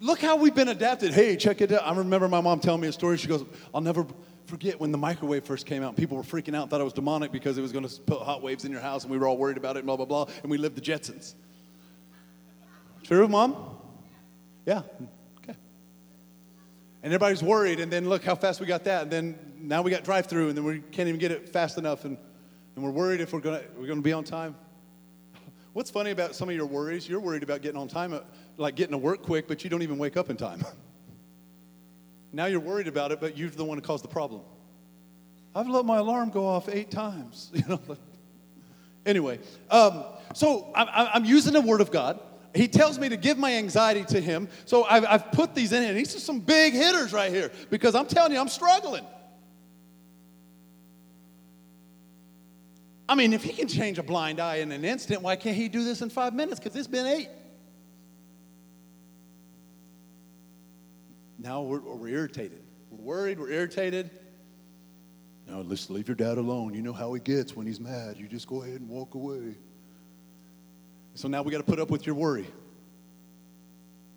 look how we've been adapted. Hey, check it out. I remember my mom telling me a story. She goes, I'll never forget when the microwave first came out. People were freaking out, thought it was demonic because it was going to put hot waves in your house, and we were all worried about it, and blah, blah, blah. And we lived the Jetsons. True, mom? Yeah. Okay. And everybody's worried, and then look how fast we got that. And then now we got drive through, and then we can't even get it fast enough, and, and we're worried if we're going to we're gonna be on time. What's funny about some of your worries? You're worried about getting on time, uh, like getting to work quick, but you don't even wake up in time. now you're worried about it, but you're the one who caused the problem. I've let my alarm go off eight times. You know. anyway, um, so I'm, I'm using the Word of God. He tells me to give my anxiety to Him. So I've, I've put these in, and these are some big hitters right here because I'm telling you, I'm struggling. I mean, if he can change a blind eye in an instant, why can't he do this in five minutes? Because it's been eight. Now we're, we're irritated. We're worried, we're irritated. Now let's leave your dad alone. You know how he gets when he's mad. You just go ahead and walk away. So now we got to put up with your worry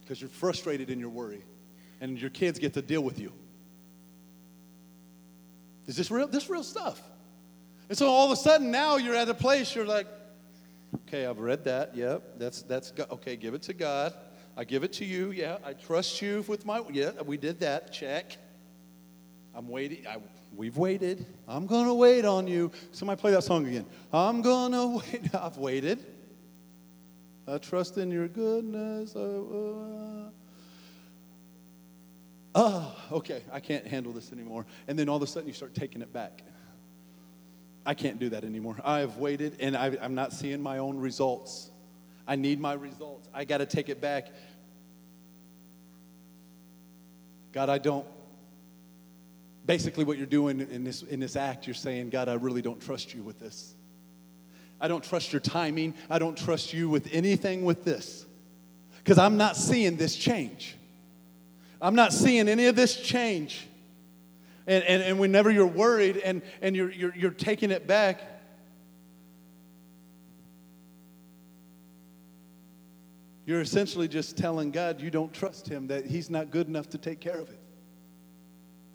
because you're frustrated in your worry, and your kids get to deal with you. Is this real? This real stuff. And so all of a sudden now you're at a place you're like, okay, I've read that. Yep, that's that's okay. Give it to God. I give it to you. Yeah, I trust you with my. Yeah, we did that. Check. I'm waiting. I, we've waited. I'm gonna wait on you. Somebody play that song again. I'm gonna wait. I've waited. I trust in your goodness. Oh, uh, oh, okay. I can't handle this anymore. And then all of a sudden you start taking it back. I can't do that anymore. I have waited and I, am not seeing my own results. I need my results. I got to take it back. God, I don't. Basically, what you're doing in this, in this act, you're saying, God, I really don't trust you with this. I don't trust your timing. I don't trust you with anything with this because I'm not seeing this change. I'm not seeing any of this change. And, and, and whenever you're worried and, and you're, you're, you're taking it back, you're essentially just telling God you don't trust Him, that He's not good enough to take care of it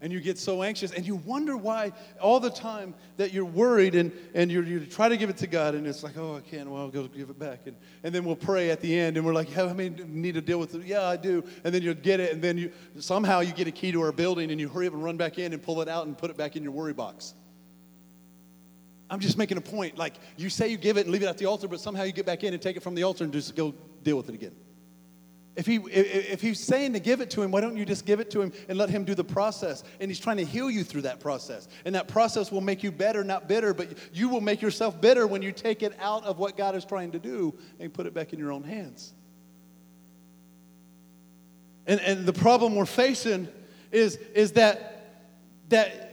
and you get so anxious and you wonder why all the time that you're worried and, and you you try to give it to God and it's like, oh, I can't, well, I'll go give it back. And, and then we'll pray at the end and we're like, yeah, I mean, need to deal with it. Yeah, I do. And then you'll get it and then you somehow you get a key to our building and you hurry up and run back in and pull it out and put it back in your worry box. I'm just making a point. Like you say you give it and leave it at the altar, but somehow you get back in and take it from the altar and just go deal with it again. If, he, if he's saying to give it to him, why don't you just give it to him and let him do the process? And he's trying to heal you through that process. And that process will make you better, not bitter, but you will make yourself bitter when you take it out of what God is trying to do and put it back in your own hands. And, and the problem we're facing is, is that, that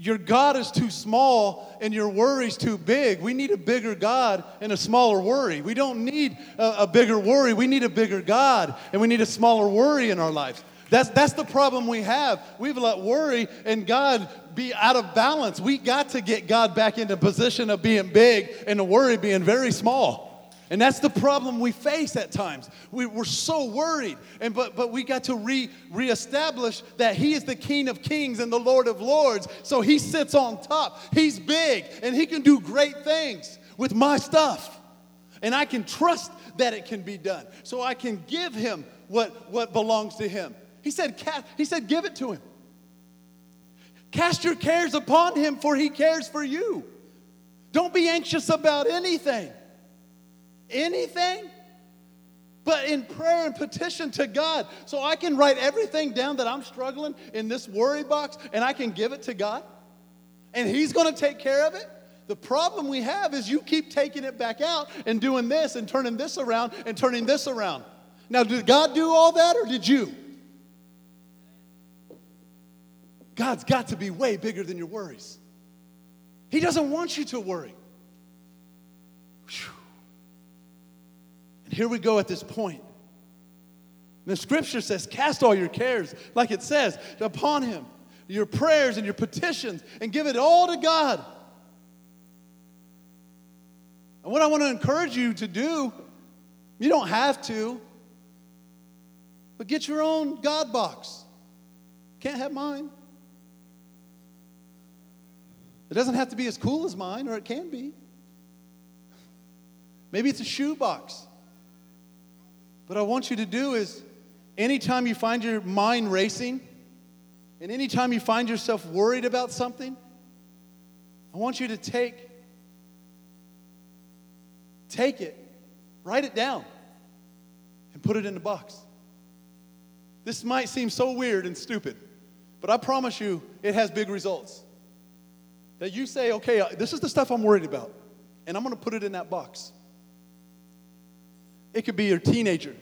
your God is too small and your worry's too big. We need a bigger God and a smaller worry. We don't need a, a, bigger worry. We need a bigger God and we need a smaller worry in our lives. That's, that's the problem we have. We've let worry and God be out of balance. We got to get God back into position of being big and the worry being very small. And that's the problem we face at times. We, are so worried. And, but, but we got to re, reestablish that He is the King of Kings and the Lord of Lords. So He sits on top. He's big and He can do great things with my stuff. And I can trust that it can be done. So I can give Him what, what belongs to Him. He said, he said, give it to Him. Cast your cares upon Him, for He cares for you. Don't be anxious about anything anything but in prayer and petition to God. So I can write everything down that I'm struggling in this worry box and I can give it to God. And He's going to take care of it. The problem we have is you keep taking it back out and doing this and turning this around and turning this around. Now, did God do all that or did you? God's got to be way bigger than your worries. He doesn't want you to worry. Whew. Here we go at this point. The scripture says, Cast all your cares, like it says, upon Him, your prayers and your petitions, and give it all to God. And what I want to encourage you to do, you don't have to, but get your own God box. Can't have mine. It doesn't have to be as cool as mine, or it can be. Maybe it's a shoe box. What I want you to do is anytime you find your mind racing, and anytime you find yourself worried about something, I want you to take take it, write it down, and put it in the box. This might seem so weird and stupid, but I promise you it has big results. That you say, okay, uh, this is the stuff I'm worried about, and I'm to put it in that box. It could be your teenager.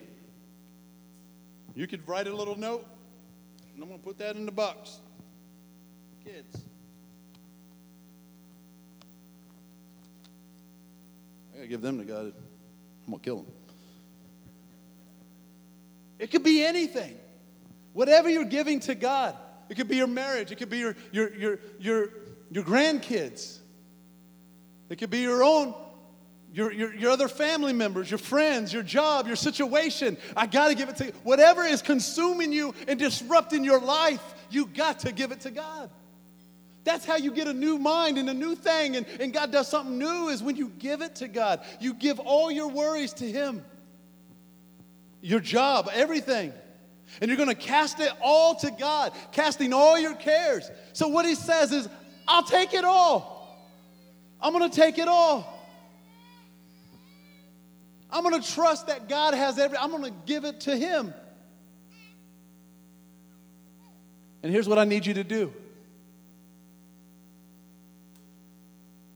You could write a little note, and I'm going to put that in the box. Kids. I got to give them to God. I'm going to kill them. It could be anything. Whatever you're giving to God. It could be your marriage. It could be your, your, your, your, your grandkids. It could be your own, your, your, your other family members, your friends, your job, your situation. I got to give it to you. Whatever is consuming you and disrupting your life, you got to give it to God. That's how you get a new mind and a new thing, and, and God does something new is when you give it to God. You give all your worries to Him, your job, everything. And you're going to cast it all to God, casting all your cares. So, what He says is, I'll take it all. I'm going to take it all. I'm going to trust that God has every, I'm going to give it to Him. And here's what I need you to do.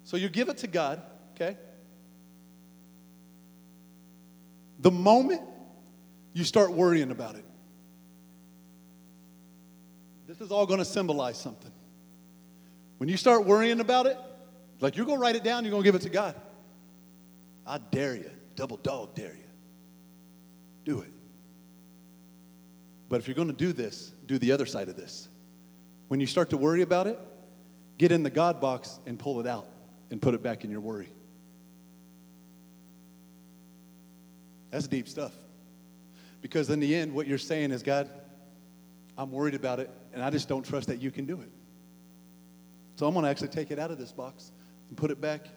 So you give it to God, okay? The moment you start worrying about it, this is all going to symbolize something. When you start worrying about it, like you're going to write it down, you're going to give it to God. I dare you, double dog dare you. Do it. But if you're going to do this, do the other side of this. When you start to worry about it, get in the God box and pull it out and put it back in your worry. That's deep stuff. Because in the end, what you're saying is, God, I'm worried about it, and I just don't trust that you can do it. So I'm going to actually take it out of this box and put it back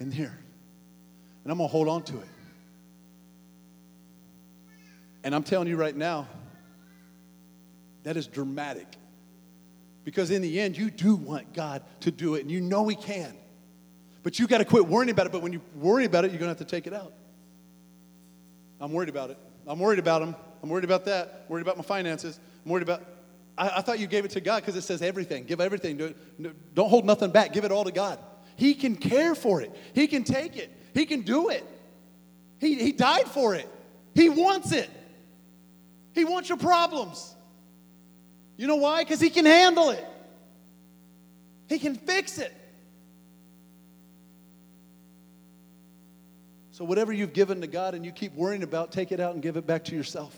in here. And I'm going to hold on to it. And I'm telling you right now, that is dramatic. Because in the end, you do want God to do it, and you know He can. But you got to quit worrying about it. But when you worry about it, you're going to have to take it out. I'm worried about it. I'm worried about Him. I'm worried about that. I'm worried about my finances. I'm worried about. I, I thought you gave it to God because it says everything. Give everything. Don't hold nothing back. Give it all to God. He can care for it. He can take it. He can do it. He, he died for it. He wants it. He wants your problems. You know why? Because He can handle it. He can fix it. So, whatever you've given to God and you keep worrying about, take it out and give it back to yourself.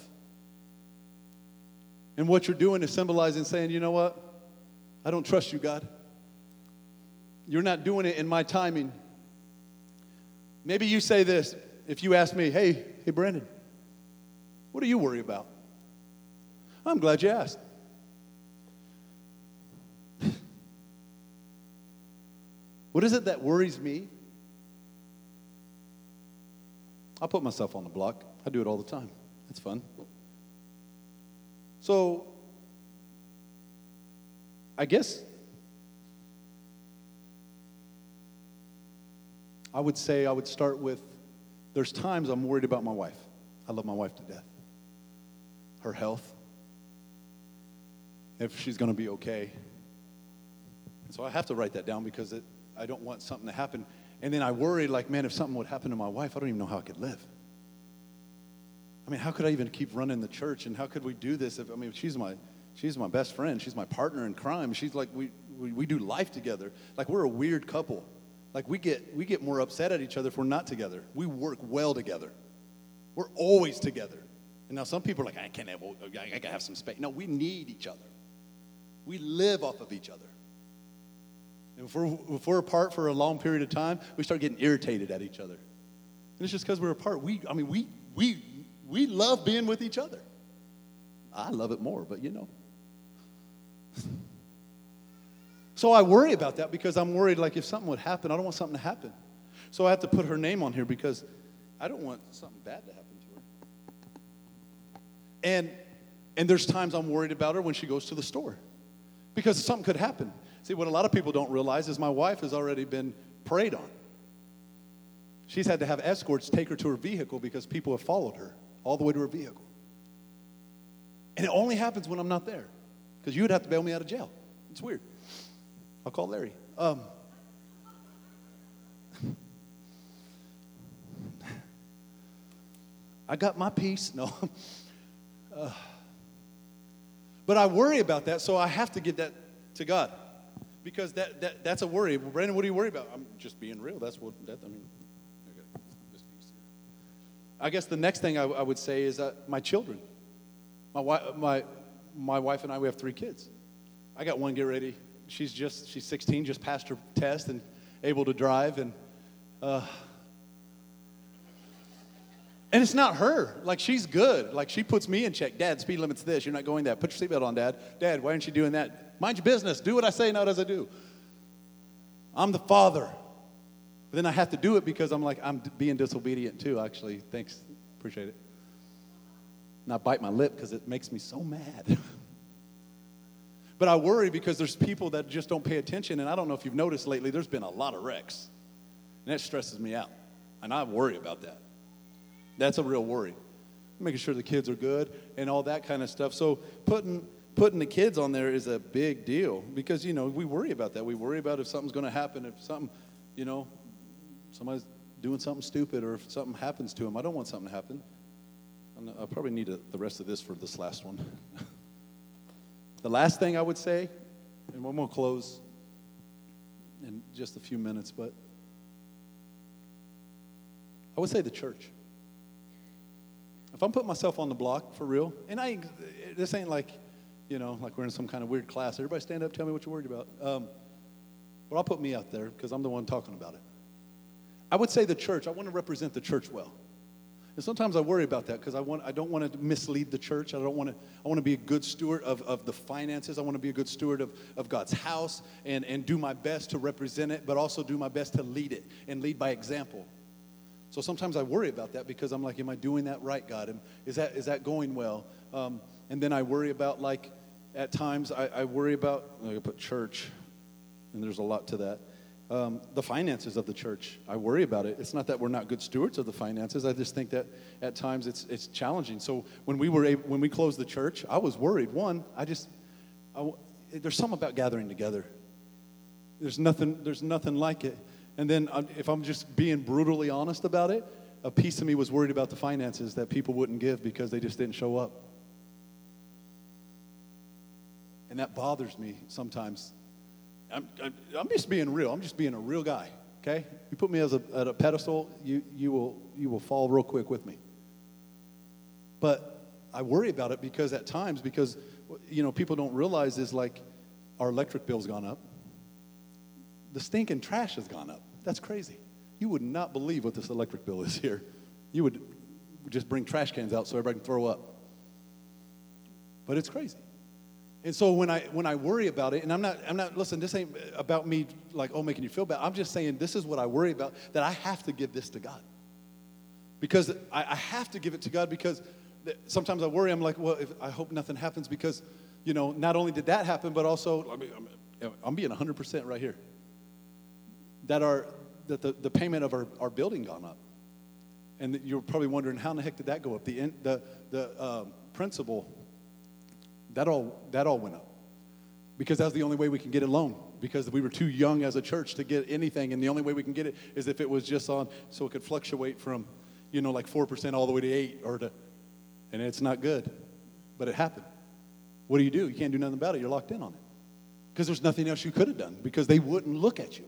And what you're doing is symbolizing saying, you know what? I don't trust you, God. You're not doing it in my timing. Maybe you say this if you ask me, hey, hey, Brandon, what do you worry about? I'm glad you asked. what is it that worries me? I put myself on the block. I do it all the time. It's fun. So, I guess I would say I would start with there's times I'm worried about my wife. I love my wife to death. Her health, if she's going to be okay. So I have to write that down because it, I don't want something to happen. And then I worry, like, man, if something would happen to my wife, I don't even know how I could live. I mean, how could I even keep running the church? And how could we do this? If I mean, she's my she's my best friend. She's my partner in crime. She's like we, we, we do life together. Like we're a weird couple. Like we get we get more upset at each other if we're not together. We work well together. We're always together. And now some people are like, I can't have, I gotta have some space. No, we need each other. We live off of each other. And if we're, if we're apart for a long period of time, we start getting irritated at each other. And it's just because we're apart. We, I mean, we, we, we love being with each other. I love it more, but you know. so I worry about that because I'm worried, like, if something would happen, I don't want something to happen. So I have to put her name on here because I don't want something bad to happen to her. And, and there's times I'm worried about her when she goes to the store because something could happen. See, what a lot of people don't realize is my wife has already been preyed on. She's had to have escorts take her to her vehicle because people have followed her all the way to her vehicle. And it only happens when I'm not there because you would have to bail me out of jail. It's weird. I'll call Larry. Um, I got my peace. No. Uh, but I worry about that, so I have to give that to God because that, that that's a worry. Brandon, what do you worry about? I'm just being real. That's what that I mean. I guess the next thing I, I would say is uh, my children. My, my, my wife and I, we have three kids. I got one get ready. She's just, she's 16, just passed her test and able to drive. And, uh, and it's not her. Like, she's good. Like, she puts me in check. Dad, speed limit's this. You're not going that. Put your seatbelt on, Dad. Dad, why aren't you doing that? Mind your business. Do what I say, not as I do. I'm the father. But then I have to do it because I'm like, I'm being disobedient too, actually. Thanks. Appreciate it. And I bite my lip because it makes me so mad. but I worry because there's people that just don't pay attention. And I don't know if you've noticed lately, there's been a lot of wrecks. And that stresses me out. And I worry about that. That's a real worry. Making sure the kids are good and all that kind of stuff. So putting putting the kids on there is a big deal because you know we worry about that. We worry about if something's going to happen, if something, you know, somebody's doing something stupid or if something happens to them. I don't want something to happen. I probably need a, the rest of this for this last one. the last thing I would say, and going close in just a few minutes, but I would say the church. If I'm putting myself on the block for real, and I, this ain't like, you know, like we're in some kind of weird class. Everybody stand up, tell me what you're worried about. Um, but I'll put me out there because I'm the one talking about it. I would say the church, I want to represent the church well. And sometimes I worry about that because I, want, I don't want to mislead the church. I don't want to, I want to be a good steward of, of the finances. I want to be a good steward of, of God's house and, and do my best to represent it, but also do my best to lead it and lead by example. So sometimes I worry about that because I'm like, am I doing that right, God? And is that, is that going well? Um, and then I worry about, like, at times I, I worry about, I put church, and there's a lot to that um, the finances of the church. I worry about it. It's not that we're not good stewards of the finances. I just think that at times it's, it's challenging. So when we were able, when we closed the church, I was worried. One, I just I, there's something about gathering together. There's nothing there's nothing like it. And then uh, if I'm just being brutally honest about it, a piece of me was worried about the finances that people wouldn't give because they just didn't show up. And that bothers me sometimes I'm, I'm just being real. I'm just being a real guy. Okay? You put me as a, at a pedestal, you, you, will, you will fall real quick with me. But I worry about it because at times, because, you know, people don't realize is like our electric bill's gone up. The stinking trash has gone up. That's crazy. You would not believe what this electric bill is here. You would just bring trash cans out so everybody can throw up. But it's crazy. And so when I when I worry about it, and I'm not I'm not listen, this ain't about me like oh making you feel bad. I'm just saying this is what I worry about that I have to give this to God because I, I have to give it to God because sometimes I worry. I'm like, well, if, I hope nothing happens because you know not only did that happen, but also I mean, I'm, I'm being 100 percent right here. That our that the, the payment of our, our building gone up, and you're probably wondering how in the heck did that go up? The the the um, principal that all, that all went up. Because that's the only way we can get a loan because we were too young as a church to get anything and the only way we can get it is if it was just on so it could fluctuate from you know like 4% all the way to 8 or to and it's not good. But it happened. What do you do? You can't do nothing about it. You're locked in on it. Because there's nothing else you could have done because they wouldn't look at you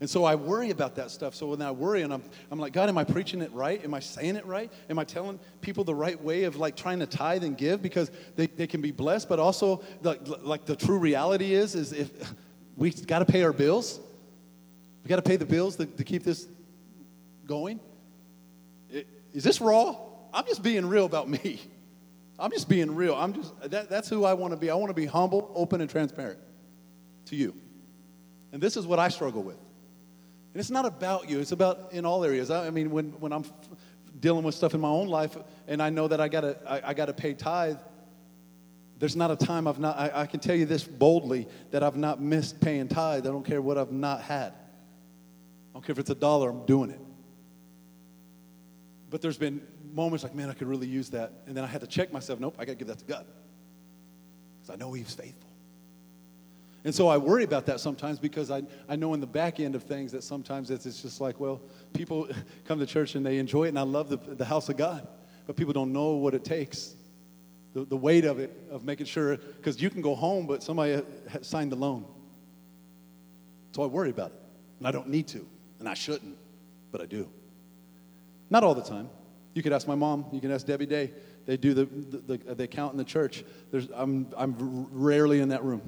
And so I worry about that stuff. So when I worry and I'm, I'm like, God, am I preaching it right? Am I saying it right? Am I telling people the right way of like trying to tithe and give because they, they can be blessed? But also, the, like the true reality is, is if we got to pay our bills, we got to pay the bills to, to keep this going. It, is this raw? I'm just being real about me. I'm just being real. I'm just that, that's who I want to be. I want to be humble, open, and transparent to you. And this is what I struggle with. And it's not about you, it's about in all areas. I, I mean, when, when I'm dealing with stuff in my own life and I know that I gotta, I, I gotta pay tithe, there's not a time I've not, I, I, can tell you this boldly that I've not missed paying tithe. I don't care what I've not had. I don't care if it's a dollar, I'm doing it. But there's been moments like, man, I could really use that. And then I had to check myself, nope, I gotta give that to God. Because I know He's faithful. And so I worry about that sometimes because I, I know in the back end of things that sometimes it's, it's just like, well, people come to church and they enjoy it, and I love the, the house of God. But people don't know what it takes, the, the weight of it, of making sure, because you can go home, but somebody signed the loan. So I worry about it. And I don't need to, and I shouldn't, but I do. Not all the time. You could ask my mom, you can ask Debbie Day. They do the, the, the, the account in the church. There's, I'm, I'm rarely in that room.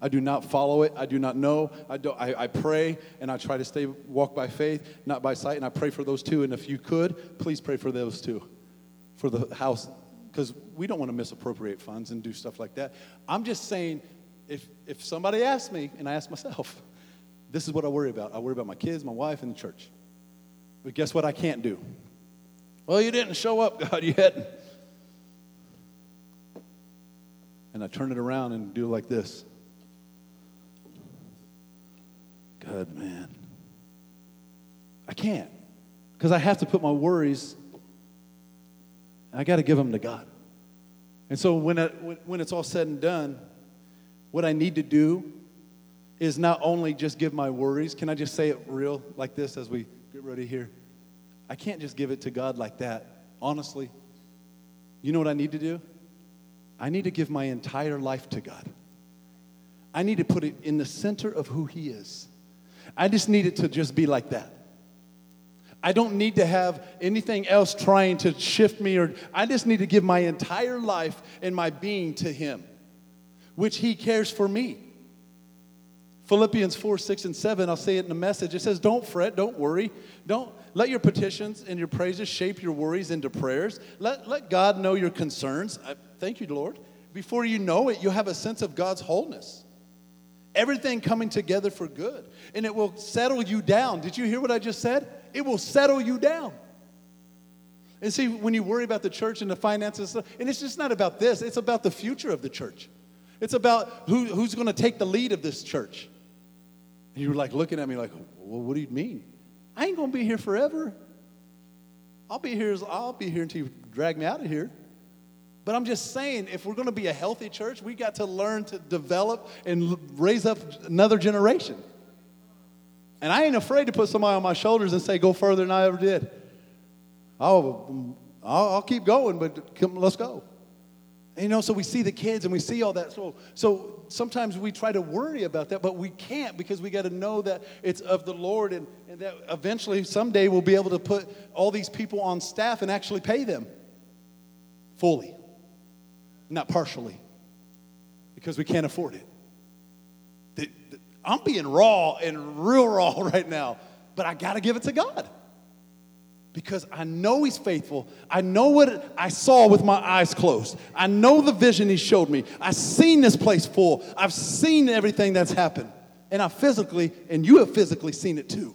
I do not follow it. I do not know. I, do, I, I pray and I try to stay walk by faith, not by sight. And I pray for those two. And if you could, please pray for those two, for the house, because we don't want to misappropriate funds and do stuff like that. I'm just saying, if if somebody asks me, and I ask myself, this is what I worry about. I worry about my kids, my wife, and the church. But guess what? I can't do. Well, you didn't show up, God, You hadn't. And I turn it around and do like this. Good, man. I can't because I have to put my worries, I got to give them to God. And so when, it, when it's all said and done, what I need to do is not only just give my worries, can I just say it real like this as we get ready here? I can't just give it to God like that, honestly. You know what I need to do? I need to give my entire life to God. I need to put it in the center of who He is. I just need it to just be like that. I don't need to have anything else trying to shift me, or I just need to give my entire life and my being to Him, which He cares for me. Philippians 4, 6, and 7, I'll say it in the message. It says, Don't fret, don't worry. Don't let your petitions and your praises shape your worries into prayers. Let, let God know your concerns. I, thank you, Lord. Before you know it, you'll have a sense of God's wholeness everything coming together for good. And it will settle you down. Did you hear what I just said? It will settle you down. And see, when you worry about the church and the finances, and it's just not about this, it's about the future of the church. It's about who, who's going to take the lead of this church. And you were like looking at me like, well, what do you mean? I ain't going to be here forever. I'll be here, I'll be here until you drag me out of here. But I'm just saying, if we're going to be a healthy church, we got to learn to develop and raise up another generation. And I ain't afraid to put somebody on my shoulders and say, go further than I ever did. I'll, I'll, I'll keep going, but come, let's go. And, you know, so we see the kids and we see all that. So, so sometimes we try to worry about that, but we can't because we got to know that it's of the Lord and, and that eventually someday we'll be able to put all these people on staff and actually pay them fully not partially, because we can't afford it. The, the, I'm being raw and real raw right now, but I got to give it to God because I know He's faithful. I know what I saw with my eyes closed. I know the vision He showed me. I've seen this place full. I've seen everything that's happened. And I physically, and you have physically seen it too.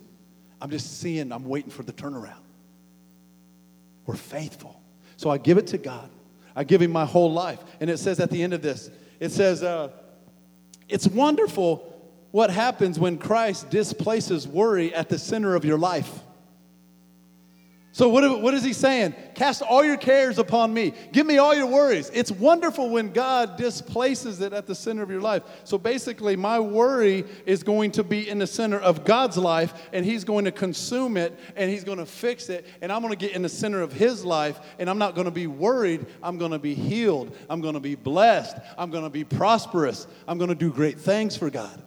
I'm just seeing, I'm waiting for the turnaround. We're faithful. So I give it to God. I give him my whole life. And it says at the end of this, it says, uh, It's wonderful what happens when Christ displaces worry at the center of your life. So, what, what is he saying? Cast all your cares upon me. Give me all your worries. It's wonderful when God displaces it at the center of your life. So, basically, my worry is going to be in the center of God's life, and He's going to consume it, and He's going to fix it, and I'm going to get in the center of His life, and I'm not going to be worried. I'm going to be healed. I'm going to be blessed. I'm going to be prosperous. I'm going to do great things for God.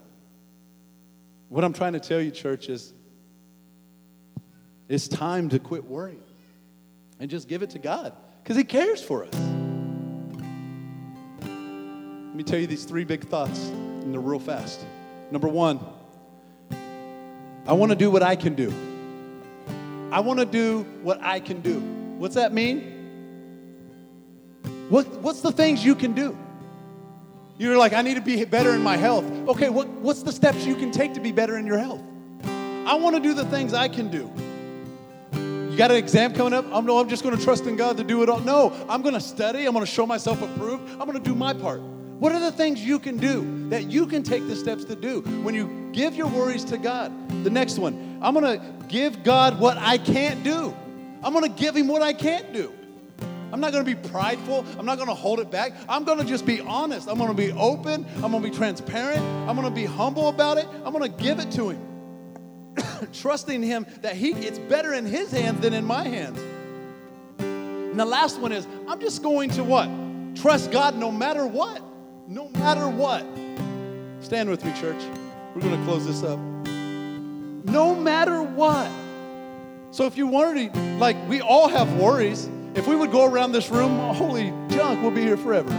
What I'm trying to tell you, church, is it's time to quit worrying and just give it to God because He cares for us. Let me tell you these three big thoughts, and they're real fast. Number one, I want to do what I can do. I want to do what I can do. What's that mean? What, what's the things you can do? You're like, I need to be better in my health. Okay, what, what's the steps you can take to be better in your health? I want to do the things I can do. Got an exam coming up? I'm, no, I'm just going to trust in God to do it all. No, I'm going to study. I'm going to show myself approved. I'm going to do my part. What are the things you can do that you can take the steps to do when you give your worries to God? The next one, I'm going to give God what I can't do. I'm going to give Him what I can't do. I'm not going to be prideful. I'm not going to hold it back. I'm going to just be honest. I'm going to be open. I'm going to be transparent. I'm going to be humble about it. I'm going to give it to Him. Trusting Him that He it's better in His hands than in my hands. And the last one is I'm just going to what? Trust God no matter what. No matter what. Stand with me, church. We're going to close this up. No matter what. So if you worry, like we all have worries, if we would go around this room, holy junk, we'll be here forever.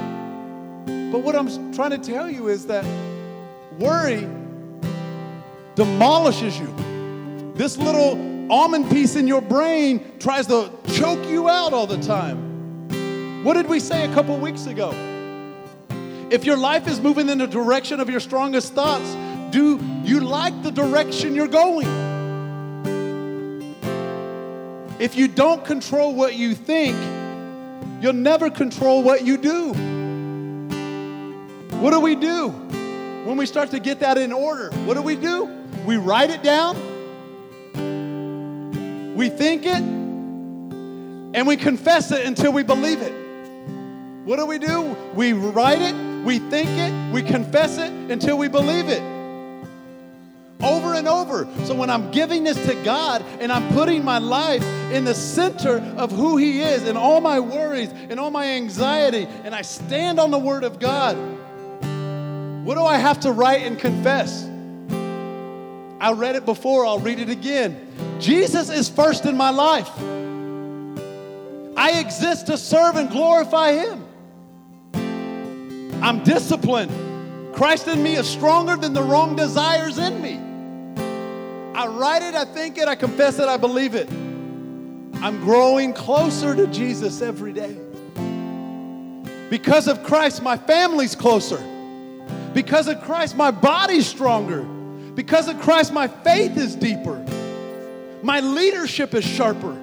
But what I'm trying to tell you is that worry demolishes you. This little almond piece in your brain tries to choke you out all the time. What did we say a couple weeks ago? If your life is moving in the direction of your strongest thoughts, do you like the direction you're going? If you don't control what you think, you'll never control what you do. What do we do when we start to get that in order? What do we do? We write it down, we think it, and we confess it until we believe it. What do we do? We write it, we think it, we confess it until we believe it over and over. So when I'm giving this to God and I'm putting my life in the center of who He is and all my worries and all my anxiety, and I stand on the Word of God, what do I have to write and confess? I read it before, I'll read it again. Jesus is first in my life. I exist to serve and glorify Him. I'm disciplined. Christ in me is stronger than the wrong desires in me. I write it, I think it, I confess it, I believe it. I'm growing closer to Jesus every day. Because of Christ, my family's closer. Because of Christ, my body's stronger. Because of Christ, my faith is deeper. My leadership is sharper.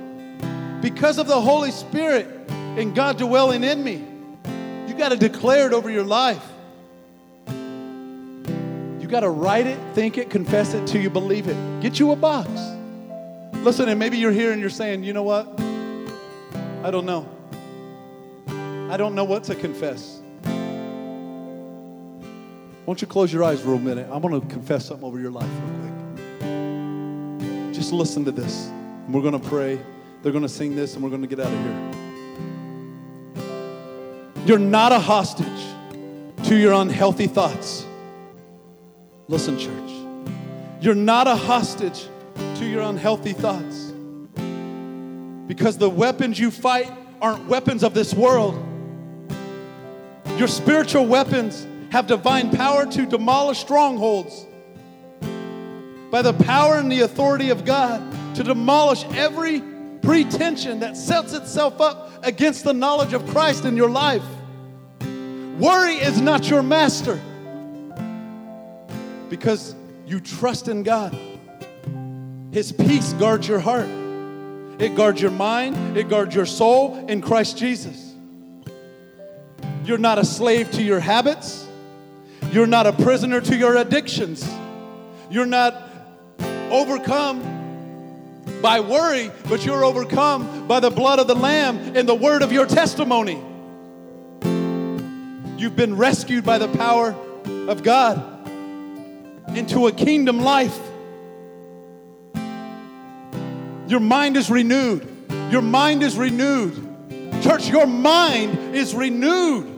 Because of the Holy Spirit and God dwelling in me, you got to declare it over your life. You got to write it, think it, confess it till you believe it. Get you a box. Listen, and maybe you're here and you're saying, you know what? I don't know. I don't know what to confess. Won't you close your eyes for a minute? I'm going to confess something over your life real quick. Just listen to this. We're going to pray. They're going to sing this, and we're going to get out of here. You're not a hostage to your unhealthy thoughts. Listen, church. You're not a hostage to your unhealthy thoughts. Because the weapons you fight aren't weapons of this world. Your spiritual weapons have divine power to demolish strongholds by the power and the authority of God to demolish every pretension that sets itself up against the knowledge of Christ in your life. Worry is not your master because you trust in God. His peace guards your heart, it guards your mind, it guards your soul in Christ Jesus. You're not a slave to your habits, you're not a prisoner to your addictions, you're not overcome by worry, but you're overcome by the blood of the Lamb and the word of your testimony. You've been rescued by the power of God into a kingdom life. Your mind is renewed. Your mind is renewed. Church, your mind is renewed.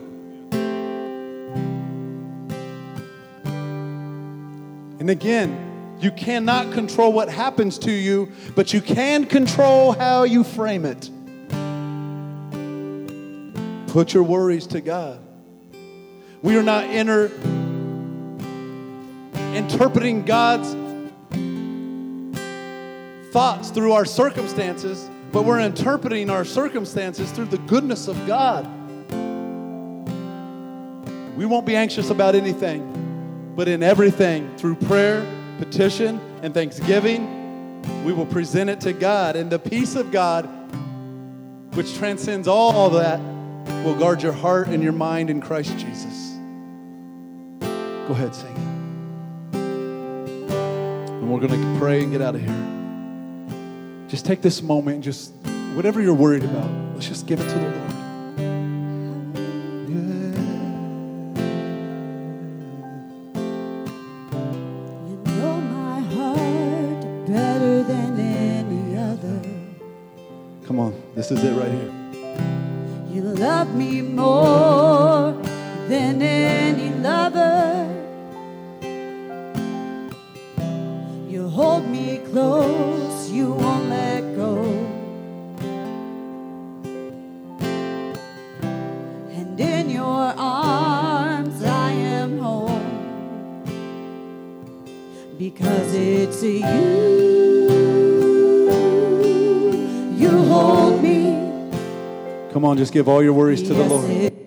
And again, You cannot control what happens to you, but you can control how you frame it. Put your worries to God. We are not inter- interpreting God's thoughts through our circumstances, but we're interpreting our circumstances through the goodness of God. We won't be anxious about anything, but in everything, through prayer, petition, and thanksgiving, we will present it to God. And the peace of God, which transcends all that, will guard your heart and your mind in Christ Jesus. Go ahead, sing. And we're going to pray and get out of here. Just take this moment and just, whatever you're worried about, let's just give it to the Lord. This is it right here. You love me more on, just give all your worries to the Lord.